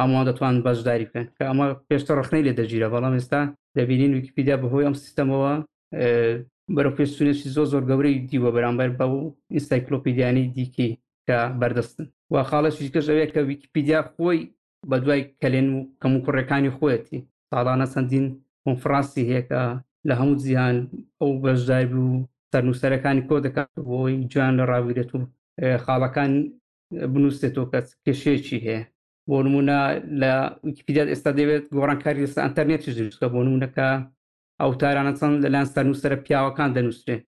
هەمووان دەتوانن بەشداری بکەن کە ئەمە پێشتە ڕخنەی لێ دەگیرە بەڵام ئێستا دەبینین ویکیپیدیا بەهۆی ئەم سیستەمەوە بەرە پێشچونێکی زۆ زۆر گەورەی دیوە بەرامبەر بە و ئینسایکلۆپیدیانی دیکی کە بەردەستن و خاڵەشی کەش ئەوەیە کە ویکیپیدیا خۆی بە دوای کەلێن و کەم و کوڕەکانی خۆیەتی ساڵانە چەندین کۆنفرانسی هەیەکە لە هەموو جیهان ئەو بەشدار و سەرنووسەرەکانی کۆ دەکات بۆی جوان لە ڕاویرێت و خاڵەکان بنووسێتەوە کە کێشەیەکی هەیە بۆ نمونە لە ویکیپیدیا ئێستا دەوێت گۆڕانکاری لەسەر ئەتەرنێت دروستکە بۆ نمونونەکە ئەو تارانە چەند لەلایەن سەر نووسرە پیاوەکان دەنووسێت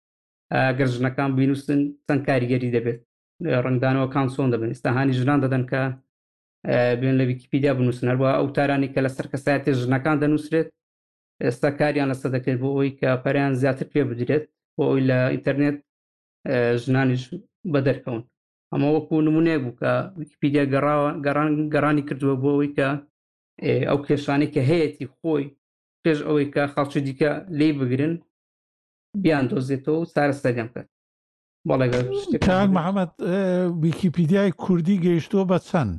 گەر ژنەکان بینووسن چەند کاریگەری دەبێت ڕنگدانەوەکان چۆن دەبن ئێستا هاانی ژنان دەدەن کە بێن لە ویکیپیدیا بنووسنەرەوە ئەو تارانی کە لەسەر کەسایەتی ژنەکان دەنووسرێت ئێستا کاریان لەسە دەکرێت بۆ ئەوی کە پەریان زیاتر پێ بدرێت بۆ ئەوی لە ئینتەرنێت ژنانیش بە دەرکەون ئەمە وەکو نمونەیەک بوو کە ویکیپیدیا گەڕاوە گەڕان گەڕانی کردووە بۆ ئەوەی کە ئەو کێشانەی کە هەیەی خۆی پێش ئەوەی کە خەڵکی دیکە لی بگرن بیان دۆزێتەوە و سارستەگەم کرد کاک محەممەد ویکیپیدیای کوردی گەیشتووە بە چەند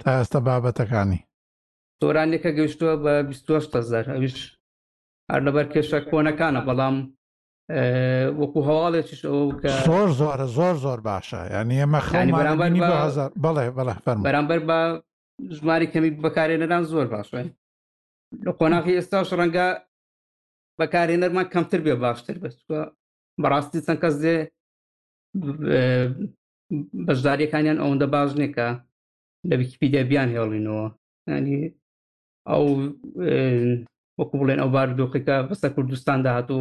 تا ئێستا بابەتەکانی تۆرانەکە گەیشتووە بە 20هزار ئەوش هەر لەبەر کێشە کۆنەکانە بەڵام وەکو هەواڵێکیش ئەوە کە زۆر زۆرە زۆر زۆر باشە یعنی ئێمە خەڵ بەرامبەر بەڵێ بەڵێ فەرم بەرامبەر بە ژماری کەمی بەکارێنەران زۆر باشە لە قۆناغی ئێستاش ڕەنگە بەکارێنەرمان کەمتر بێ باشتر بێت بەڕاستی چەند کەس دێ بەشداریەکانیان ئەوەندە باش نێکە لە ویکیپیدیا بیان هێڵینەوە ینی ئەو وەکو بڵێن ئەو باردۆخێکە بەسە کوردستان داهات و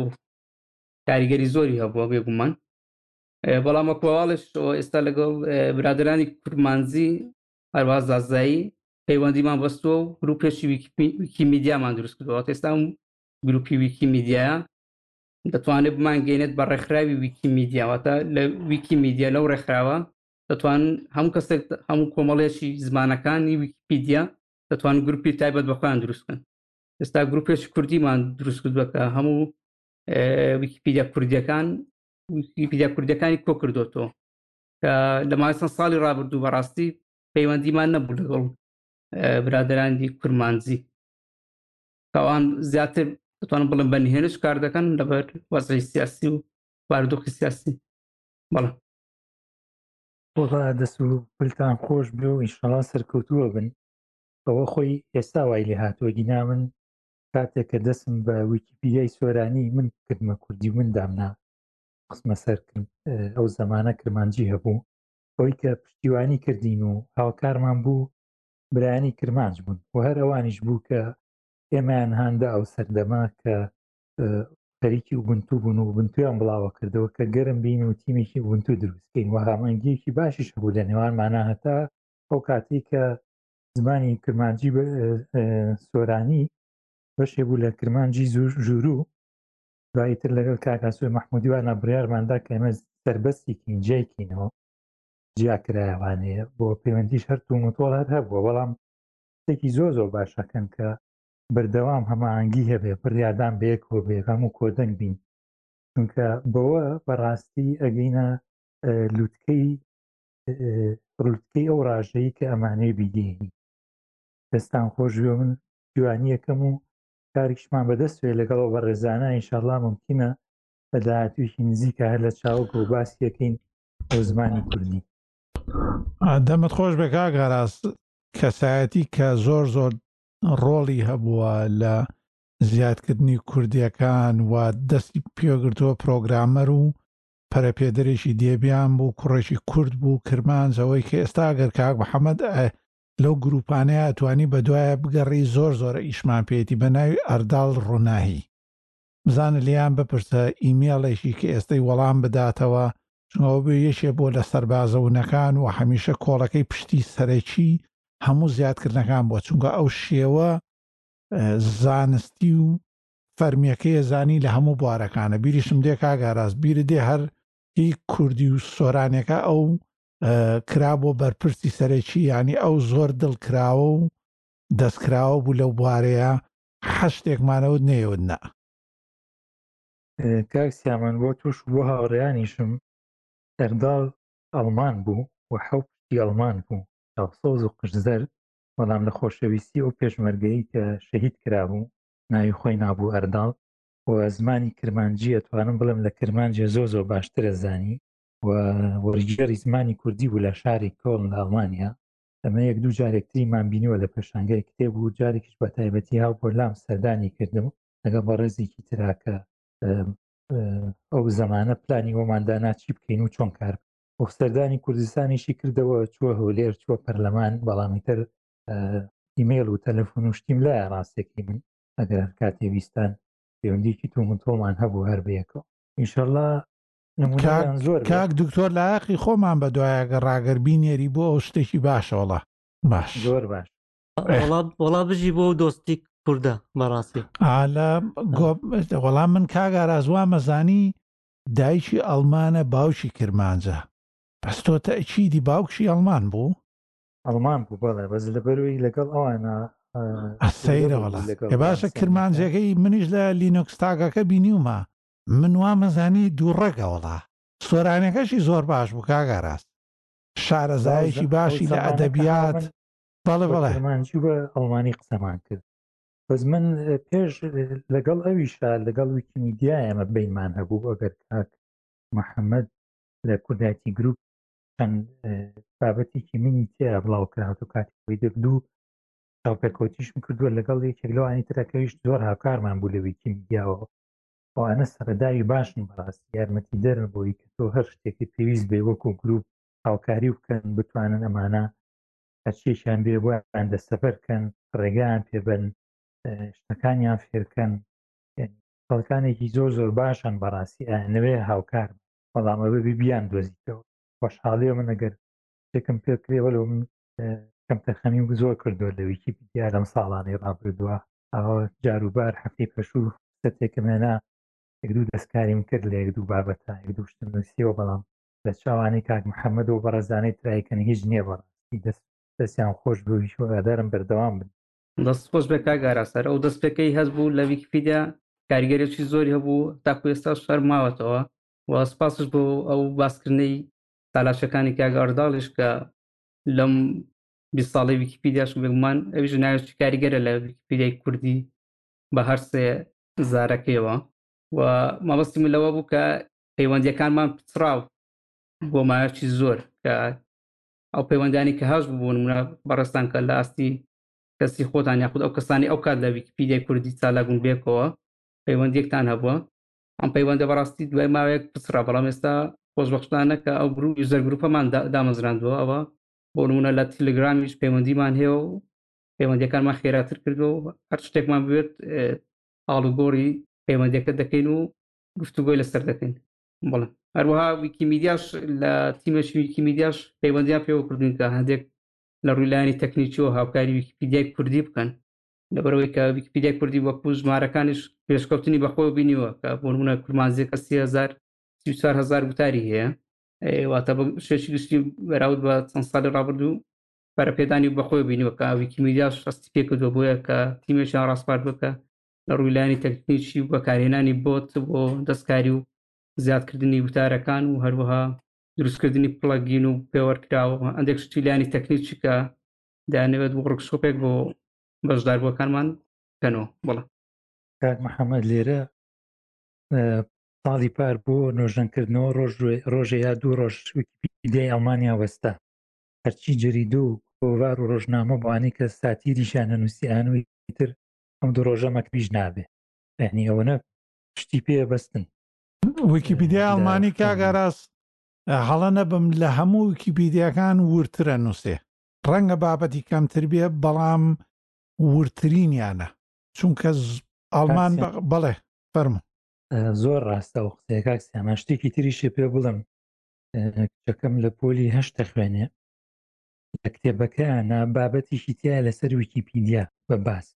کاریگەری زۆری هەبووە بێگومان بەڵام وەکواڵش ئێستا لەگەڵ برادرانی کورمانزی هەرواز زازایی پەیوەندیمان بەستووە و گروپێکی ویکی میدیامان دروست کردەوە ئێستا گروپی ویکی میدیە دەتوانێت بمانگەێنێت بە ڕێکخراوی ویکی میدیاواتە لە ویکی میدیا لەو ڕێکخراوە دەتوان هەموو کەسێک هەموو کۆمەڵێکی زمانەکانی ویکیپیدیا دەتوان گروپی تایبەت بە خۆیان دروست بکەن ئێستا گروپێک کوردیمان دروست کردوەکە هەموو ویکیپیدیا کوردیەکان ویکیپیدیا کوردەکانی کۆ کردوەوە کە لە ماچەند ساڵی ڕابردوو بەڕاستی پەیوەندیمان نەبوو لەگەڵ برادرانی کورمانزی کەوان زیاتر دەتوانم بڵم بە نهێنش کار دەکەن لەبەر وەزری سیاسی و باردۆخی سیاسی بەڵام وەڵا دەست و پلتان خۆش بێ و ئینشەڵا سەرکەوتووە بن ئەوە خۆی ئێستا وای لێ هاتووە گینا من کاتێک کە دەسم بە ویکیپیدیای سۆرانی من کردمە کوردی من دامنا قسمە سەر ئەو زمانە کرمانجی هەبوو ئەوی کە پشتیوانی کردین و هاوکارمان بوو برانی کرمانج بوون و هەر ئەوانیش بوو کە ئێمەیان هاندا ئەو سەردەما کە خەریکی وبنتو بوون و بنتویان بڵاوە کردەوە کە گەرم بین و تیمێکی بنتو دروستکەین و هامەنگیەکی باشیش هەبوو لە نێوانمانە هەتا ئەو کاتی کە زمانی کرمانجی سۆرانی بەشێ بوو لە کرمانجی زور ژوورو دواییتر لەگەڵ کاکاسوی مححمودیوانە بڕارماندا کە ئێمە سربەستیکین جیکینەوە جیاکرایوانەیە بۆ پەیوەندیش هەر تومەتۆڵ هەر هەبووە بەڵام شتێکی زۆر زۆر باشەکەن کە بەردەوام هەماهەنگی هەبێ بڕیاردان بەیەکەوە بێ هەم و کۆدەنگ بین چونکە بەوە بەڕاستی ئەگەینە لووتکەی ڕوتکەی ئەو ڕژەیە کە ئەمانەی بیدێنی دەستان خۆشوێ من جوانیەکەم و کاریشمان بەدەست وێ لەگەڵ بە ڕێزانە ئینشاءڵا ممکنە لە داهاتویشی نزیکە هەر لە چاوک و باسی یەکەین بۆ زمانی کوردی دەمت خۆش بێ کاگەڕاست کەسایەتی کە زۆر زۆر ڕۆڵی هەبووە لە زیادکردنی کوردیەکان و دەستی پێگرتووە پرۆگرامەر و پەرەپێدەرێکی دێبیان بوو کوڕێکی کورد بوو کرمانج ئەوەی کە ئێستا گەر کاک محەممەد لەو گروپانەیە ئەتوانی بە دوایە بگەڕی زۆر زۆر ئیشمان پێێتی بە ناوی ئەرداڵ ڕووناهی بزانە لێیان بپرسە ئیمێڵێکی کە ئێستەی وەڵام بداتەوە چون ئەوە بێ یەکێ بۆ لە سەربازە ونەکان و هەمیشە کۆڵەکەی پشتی سەرەکی هەموو زیادکردنەکان بووە چونکە ئەو شێوە زانستی و فەرمیەکەی زانی لە هەموو بوارەکانە بیریشم دێ کاگاراز بیرت دێ هەر هی کوردی و سۆرانەکە ئەو کرا بۆ بەرپرسی سەرەکی ینی ئەو زۆر دڵ کراوە و دەستکراوە بوو لەو بوارەیە حە شتێک مانەوت نەیەوت نا. کاک سیامەند بۆ توش و بۆ هاوڕێیانیشم ئەرداڵ ئەڵمان بوو و حەو پشتی ئەڵمان بوو چاوسەوز و قژ زەرد بەڵام لە خۆشەویستی ئەو پێشمەرگەی کە شەهید کرابوو ناوی خۆی نابوو ئەرداڵ و زمانی کرمانجی ئەتوانم بڵێم لە کرمانجێ زۆ زۆ باشترە زانی و وەرگێڕی زمانی کوردی بوو لە شاری کۆڵن لە ئەڵمانیا ئەمە یەک دوو جارێکتریمان بینیوە لە پێشانگای کتێب و جارێکیش بە تایبەتی هاو بۆلام سەردانی کردم لەگەڵ بەڕێزێکی تراکە ئەو زمانە پلانی وەماندا ناچی بکەین و چۆن کار و سەردانی کوردستانیشی کردەوە چووە هەولێر چووە پەرلەمان بەڵامی تر ئیمەیل و تەلەفۆن و شتیم لای ڕاستێکی من ئەگەر کاتێ ویستان پەیوەندیکی تو منتۆڵمان هەبوو هەر بەیەکەوە ئینشەڵا کاک دکتۆر لایەقی خۆمان بە دوایەگە ڕاگەر بینێری بۆ ئەو شتێکی باشە وڵا باش زۆر باش وڵا بژی بۆ دۆستی کووردە بەڕاستی ئالە وەڵام من کاگارازوا مەزانی دایکی ئەڵمانە باوکی کرمانجە بەس تۆ تەچیدی باوکشی ئەڵمان بوو ئەڵمان بوو بەڵێ بەس لەبەروی لەگەڵ ئەوانە سەیرەوەڵا باشە کرمانجەکەی منیش لە لینۆکس تاگەکە بینیومە من وامەزانی دوو ڕەگە وەڵا. سۆرانەکەشی زۆر باش بوو کاک ئاراس. شارەزایەکی باشی لە ئەدەبیات بەڵێ بەڵێ. کرمانجی و ئەڵمانی قسەمان کرد بەس من پێش لەگەڵ ئەویشا لەگەڵ ویکیمیدیا ئێمە بینمان هەبوو ئەگەر کاک محەممەد لە کوردایەتی گروپ چەند بابەتێکی منی تێ بڵاو کراوە و کاتی خۆی دەک دوو چاوپێکەوتیشم کردووە لەگەڵ یەکێک لەوانی ترەکەویش زۆر هاوکارمان بوو لە ویکیمیدیاوە ئەوانە سەرەداوی باشن بەڕاستی یارمەتی دەرن بۆی کە تۆ هەر شتێکی پێویست بێ وەکو گروپ هاوکاری بکەن بتوانن ئەمانە هەرچێکیان بێ بۆیان دەستەبەرکەن ڕێگەیان پێبن شتەکانیان فێرکەن خەڵکانێکی زۆر زۆر باشن بەڕاستی ئەنوێ هاوکار بەڵامە ببی بیان دۆزیتەوە خۆشحاڵی من ئەگەر شتێکم پێکرێ وەلو من کەمتەرخەمی زۆر کردو لە ویکیپیدیا لەم ساڵانەی ڕابردووە ئەوە جاروبار هەفتەی پەشوو سەتێکم هێنا یەک دوو دەستکاریم کرد لە یەک دوو بابەتە یەک دوو شتم نووسیەوە بەڵام لە چاوانەی کاک محەممەد و بەڕێزانەی ترایکەن هیچ نییە بەڕاستی دەست دەستیان خۆش بوو هیچ وەگادارم بەردەوام بن دەست خۆش بێ کاک ئاراستەر ئەو دەست پێکەی هەست بوو لە ویکیپیدیا کاریگەرێکی زۆری هەبوو تاکو ئێستا شەر ماوەتەوە و سپاسش بۆ ئەو باسکردنەی تالاشەکانی کاک ئەرداڵیش کە لەم بی ساڵی ویکیپیدیاش بێگومان ئەویش ناوێکی کاریگەرە لە ویکیپیدیای کوردی بە هەرسێ زارەکەیەوە و مەبەستی من لەوە بوو کە پەیوەندیەکانمان پچڕاو بۆ ماوەکی زۆر کە ئەو پەیوەندانی کە هەش بوون منە بەڕێستان کە لە ئاستی کەسی خۆتان یاخود ئەو کەسانی ئەو کات لە ویکیپیدیای کوردی چالاگون بێکەوە پەیوەندیەکتان هەبووە ئەم پەیوەندە بەڕاستی دوای ماوەیەک پچڕا بەڵام ئێستا خۆشببخشتانە کە ئەو گروپی زەر گروپەمان دامەزراندووە ئەوە بۆ نمونە لە تلگرامیش پەیوەندیمان هەیە و پەیوەندەکانمان خێراتر کردو و هەر شتێکمان بێت ئاڵوگۆڕی پەیوەندەکە دەکەین و گفتوگۆی لەسەر دەکەین بڵێ هەروەها ویکیمیدیاش لە تیمەشی ویکیمیدیاش پەیوەندیان پێوە کردین کە هەندێک لە ڕوولانی تەکنیکیەوە هاوکاری ویکیپیدیای کوردی بکەن لەبەرەوەی کە ویکیپیدیای کوردی وەکو ژمارەکانیش پێشکەوتنی بەخۆ بینیوە کە بۆنمونە کورمانزیەکە سیهزار سیچوارهزار وتاری هەیە واتە بە شێکی گشتی بەراود بە چەند ساڵی ڕابردوو پەرپێدانی بەخۆی بینیوە کە ویکیمیدیا شستی پێکردوە بۆیە کە تیمێکیان ڕاستپارد بکە لە ڕوویلانی تەکنیکی و بەکارهێنانی بۆت بۆ دەستکاری و زیادکردنی وتارەکان و هەروەها دروستکردنی پڵگین و پێوەرکراوە ئەندێک شتیلانی تەکنیکی کە دانەوێت بۆ ڕکشۆپێک بۆ بەشداربووەکانمان کەنەوە بڵە محەممەد لێرە ساڵی پار بۆ نۆژەنکردنەوە ڕۆژ ڕۆژێ یا دوو ڕۆژ ویکیپیدیای ئەڵمانیا وەستا هەرچی جەریدە و کۆڤار و ڕۆژنامە بۆوانەی کە ساتیری شانە نووسیان و تر ئەم دوو ڕۆژە مەکبیش نابێ یعنی ئەوەنە شتی پێ بەستن ویکیپیدیا ئەڵمانی کاگاراس هەڵە نەبم لە هەموو ویکیپیدیاکان ورترە نووسێ ڕەنگە بابەتی کەمتر بێ بەڵام ورترینیانە چونکە ئەڵمان بەڵێ فەرمو زۆر ڕاستە ئەو قسەیە کاک سیامان شتێکی تریشی پێ بڵم کچەکەم لە پۆلی هەشت دەخوێنێ لە کتێبەکەیانە بابەتیشی تیا لەسەر ویکیپیدیا بە باس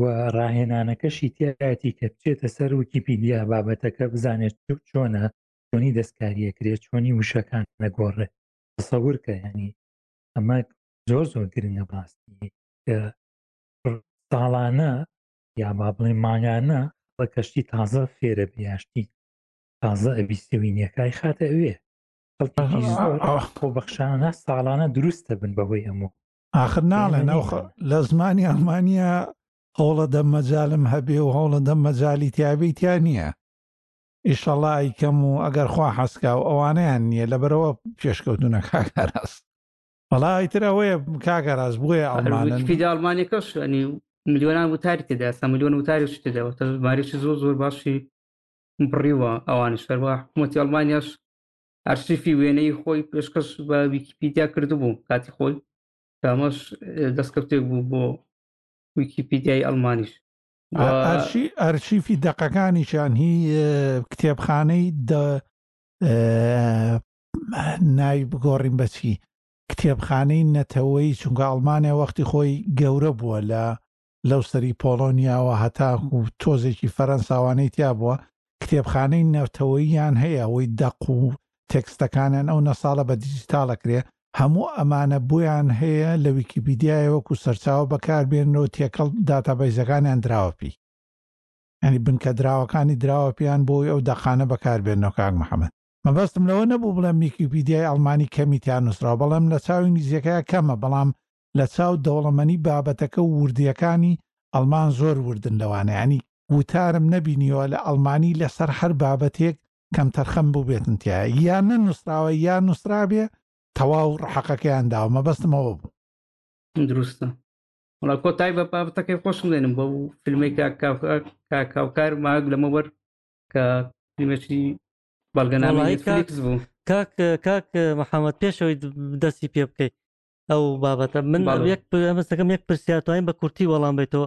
و ڕاهێنانەکەشی تایەتی کە بچێتە سەر ویکیپیدیا بابەتەکە بزانێت چۆنە چۆنی دەستکاریە کرێت چۆنی وشەکان نەگۆڕێ تەسەورکە ینی ئەمە زۆر زۆر گرنگە باستی کە ساڵانە یا با بڵێ مانگانە بە کەشتی تازە فێرە بیاشتی تازە ئەبی سوینیەکای خاتە ئەوێ خەڵکی بەخشانە ساڵانە دروستە بن بەهۆی ئەمە آخر ناڵێ ناوخە لە زمانی ئەلمانیا هەوڵە دەم مەجالم هەبێ و هەوڵە دەم مەجای تیاابی تیا نییە ئیشەڵا ئەیکەم و ئەگەر خوا حەسکا و ئەوانیان نییە لە بەرەوە پێشکەوتونە کاکاراست بەڵا ئیتر ئەوەیە کاگەڕاز بۆیە ئەڵمانپی داڵمانەکەش ئەنی ملیۆنان وتاری تێدا سە ملیۆن وتاریش تێداوە ماریشی زۆر زۆر باشی بڕیوە ئەوانی شەروا حکوومەتی ئەڵمانیاش ئەرشیفی وێنەی خۆی پێشکەش بە ویکیپیدیا کردبوو کاتی خۆی کامەش دەستکەوتێک بوو بۆ ویکیپیدیای ئەلمانیش ئەرشی ئەرشیفی دەقەکانیشان هی کتێبخانەی ناوی بگۆڕین بە چی؟ کتێبخانەی نەتەوەیی چونکە ئەڵمانیا وەختی خۆی گەورە بووە لە لەو سەری پۆڵۆنیاوە هەتاکو تۆزێکی فەرەنساوانەی تیا بووە کتێبخانەی نەتەوەییان هەیە ئەوەی دەق و تێکستەکانیان ئەو نە ساڵە بە دیجیتاڵە کرێ هەموو ئەمانە بۆیان هەیە لە ویکیپیدیایە وەکو سەرچاوە بەکاربێنەوە تێکەڵ داتابەیزەکانیان دراوە پێی ینی بنکە دراوەکانی دراوە پێیان بۆی ئەو دەقانە بەکاربێنەوە کاک محەمەد مەبەستم لەوە نەبوو بڵێم میکیوپیدیای ئەڵمانی کەمی تیا نووسراوە بەڵێم لە چاو ئینگلیزیەکەیا کەمە بەڵام لە چاو دەوڵەمەنی بابەتەکە و ووردیەکانی ئەڵمان زۆر ووردن لەوانەیە ئەنی ووتارم نەبینیوە لە ئەڵمانی لە سەر هەر بابەتێک کەمتەرخەم بووبێتن تیا یا نەنووسراوە یا نووسرابێ تەواو ڕەحەقەکەیان داوە مەبەستم ئەوە بوو. دروستە وڵا کۆتای بە بابەتەکەی خۆشم دێنم بەو فیلمەی کاک کاک کاک هاوکار ماوەیەک لەمەوبەر کە فیلمێکی بەڵگەنامەی وەڵایی کاک- نێتفلیکس بوو کاک کاک محەممەد پێشەوەی دەستی پێ بکەیت ئەو بابەتە من بەڵێ. یەک ئەمەستەکەم یەک پرسیارتوانین بە کورتی وەڵام بێتەوە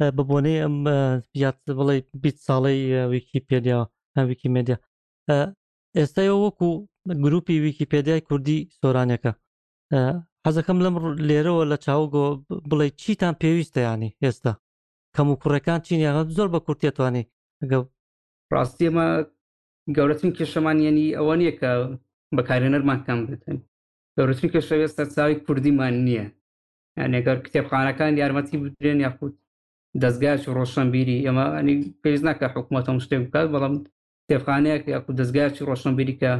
اه، بە بۆنەی ئەم اه، یاد بڵێ بیت ساڵەی اه، ویکیپێدیا اه، ویکیمێدیا اه، ئێستا ئێوە وەکو گروپی ویکیپێدیای کوردی سۆرانەکە اه، حەزەکەم لەم ڕ- لێرەوە لە چاوگۆ بڵێ چیتان پێویستە ینی ئێستا کەم و کوڕەکان چینە زۆر بە کورت تێتوانێ گە ڕاستی ئەمە گەورەترین کێشەمان یەنی ئەوە نییە کە بەکارێنەرمان کەم بێتن گەورەترین کێشەوێ سەرچاوی کوردیمان نییە یانێگەر کتێبخانەکان یارمەتی بدرێن یاخود دەستگاش ڕۆشنبیری ئەمە ئەنی پێز ناکە حکوومەت هەم شتێک بکات بەڵام کتێبخانەیەک یاخود دەستگاچی ڕۆشنبیری کە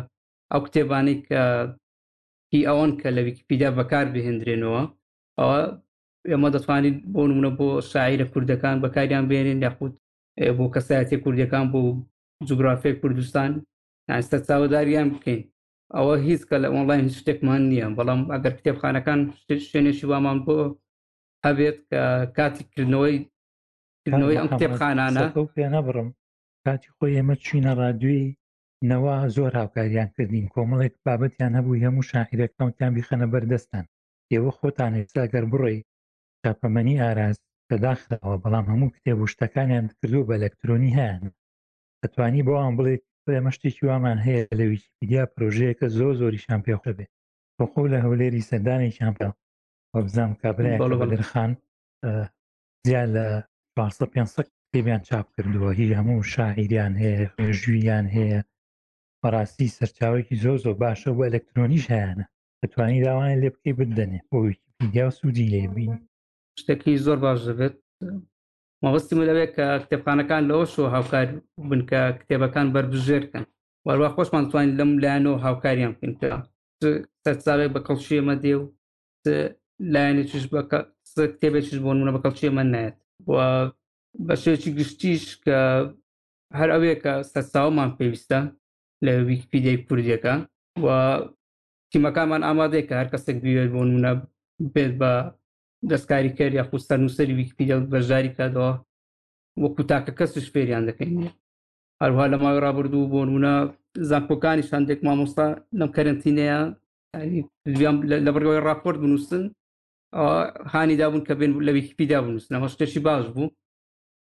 ئەو کتێبانەی کە هی ئەوان کە لە ویکیپیدا بەکار بهێندرێنەوە ئەوە ئێمە دەتوانین بۆ نمونە بۆ شاعیرە کوردەکان بەکاریان بێنین یاخود بۆ کەسایەتی کوردەکان بۆ جوگرافی کوردستان یانستە چاوەداریان بکەین ئەوە هیچ کە لە ئۆنلاین هیچ شتێکمان نییە بەڵام ئەگەر کتێبخانەکان شوێنێکی وامان بۆ هەبێت کە کاتی کردنەوەی کردنەوەی ئەم کتێبخانانە پێ نەبڕم کاتی خۆی ئێمە چینە ڕادوێی نەوە زۆر هاوکاریان کردین کۆمەڵێک بابەتیان هەبوو هەموو شاعیرەکەوتیان بیخەنە بەردەستان ئێوە خۆتان ئێستا گەر بڕۆی چاپەمەنی ئاراس کە داخراوە بەڵام هەموو کتێب و شتەکانیان کردو بە ئەلەکترۆنی هەیان ئەتوانی بۆوان بڵێت ئێمە شتێکی وامان هەیە لە ویکیپیدیا پرۆژەیەکە زۆر زۆریشان پێخۆ بێت بەخۆ لە هەولێری سەردانێکیان بە وەبزانام کابراە بەدرخان زیاد لە 500 کتێبیان چاپ کردووە هی هەموو شاعیریان هەیە مێژوویان هەیە بەڕاستی سەرچاوێکی زۆر زۆر باشە بۆ ئەلەکترۆنیش هەیەە دەتوانانی داوایان لێ بکەی بدەنێ بۆ ویکیپیدیا و سوودی لێ بین شتەکەی زۆر باش دەبێت مەبەستی من لەوێت کە کتێبخانەکان لەوە شو هاوکار بن کە کتێبەکان بەربژێرکەن وەروە خۆشمان توانین لەم لایەنەوە هاوکاریان بکەین کە سەرساوێک بە کەڵکی ئێمە دێ و لایەنێکیش کتێبێکیش بۆ منە بە کەڵکی ئێمە نایەت و بە شێوکی گشتیش کە هەر ئەوەیە کە سەرساومان پێویستە لە ویکیپیدیای کوردیەکە و تیمەکانمان ئامادەیە کە هەر کەسێک بوێت بۆ نمونە بێت بە دەستکاریکەر یا خوستەر نووسری ویکیپیدیا بەشداری کاتەوە وەکو تاکە کەسش فێریان دەکەین هەروها لە ماوەی ڕابردوو بۆ نمونە زانکۆکانی شاندێک مامۆستا لەم کەرنتینەیە لە بڕگەوەی راپۆرت بنووسن هانی دابوون کە بێن لە ویکیپیدا بنووسن ئەمە شتێکی باش بوو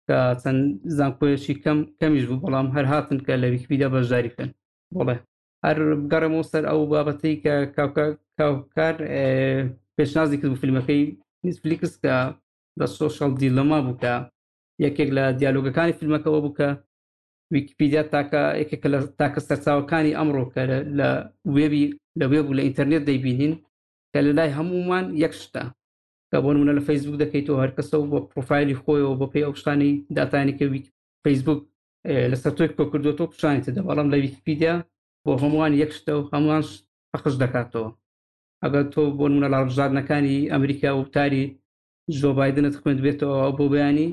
کە چەند زانکۆیەکی کەم کەمیش بوو بەڵام هەر هاتن کە لە ویکیپیدا بەشداری بکەن بڵێ هەر بگەڕێمەوە سەر ئەو بابەتەی کە کاوکار پێشنازی کرد بۆ فیلمەکەی نیتفلیکس کە بە سۆشال دیلەما بوو کە یەکێک لە دیالۆگەکانی فیلمەکەەوە بوو کە ویکیپیدیا تاکە یەکێک لە تاکە سەرچاوەکانی ئەمڕۆ کە لە وێبی لە وێب و لە ئینتەرنێت دەیبینین کە لە لای هەمومان یەک شتە کە بۆ نمونە لە فەیسبوک دەکەیتەوە هەرکەسە و بۆ پروۆفایلی خۆیەوە بۆ پێی ئەو شتانی داتانی کە فەیسبوک لەسەر تۆی کۆکردوە تۆ پیشانی تدا بەڵام لە ویکیپیدیا بۆ هەمووان یەک شتە و هەمووان پەخش دەکاتەوە ئەگەر تۆ بۆ منە لە ڕژاردنەکانی ئەمریکا وتاری زۆ بادنت خوێند بێتەوە ئەو بۆ بەیانی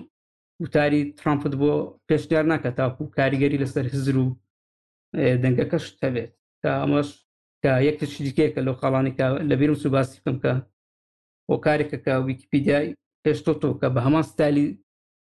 وتاری ترامپت بۆ پێشنیار ناکە تاکو و کاریگەری لەسەر هزر و دەنگەکەش هەبێت کە ئەمەش کە یەکتیشی دیکەیەکە لەو خاڵانی کە لە بیرم سو باسی بکەم کە بۆ کارێکە کە ویکیپیدیای پێشتۆ تۆ کە بە هەمان ستالی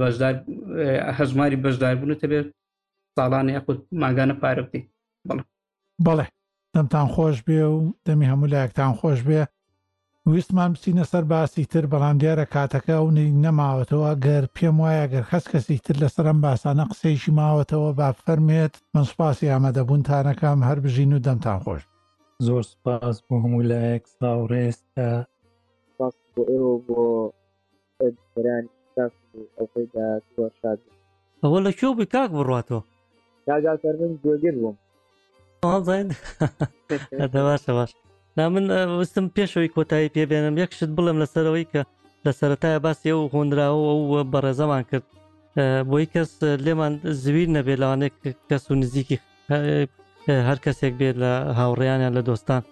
بەشدار هەژماری بەشداربوونت هەبێت ساڵانە یاخود ماگانە پارە بدەین بەڵێ بەڵێ دەمتان خۆش بێ و دەمی هەموو لایەکتان خۆش بێ ویستمان بچینە سەر باسی تر بەڵام دیارە کاتەکە ئەو نەماوەتەوە گەر پێم وایە گەر خەس کەسی تر لەسەر ئەم باسانە قسەیشی ماوەتەوە با فەرمێت من سوپاسی ئامادەبوونتانەکەم هەر بژین و دەمتان خۆش زۆر سپاس بۆ هەموو لایەک ساوڕێز کە بۆ ئێوە بۆ برانی کاک و ئەوهی دا زۆر شاد بن. ئەوە لە کوێ بووی کاک بڕواتۆ. کاک ئاکار من گوێگر بووم. هەڵداین هەدە باشە باش نا من وستم پێشەوەی کۆتایی پێبێنم یەک شت بڵێم لەسەرەوەی کە لە سەرەتایە باسی ئەو هۆنراوە ئەو بەڕێزەمان کرد بۆی کەس لێمان زویر نەبێ لەوانێک کەس و نزیکی هەر کەسێک بێت لە هاوڕێیانیان لە دۆستان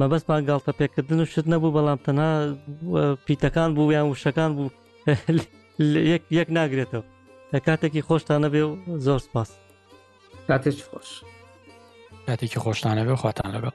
مەبەستمان گاڵتە پێکردن و شت نەبوو بەڵام تەنها پیتەکان بوو یان وشەکان بوو یەک ناگرێتەوە لە کاتێکی خۆشتانە بێ و زۆر سپاس کاتێک خۆش کاتێکی خۆشتانە بێ خواتان لەگەڵ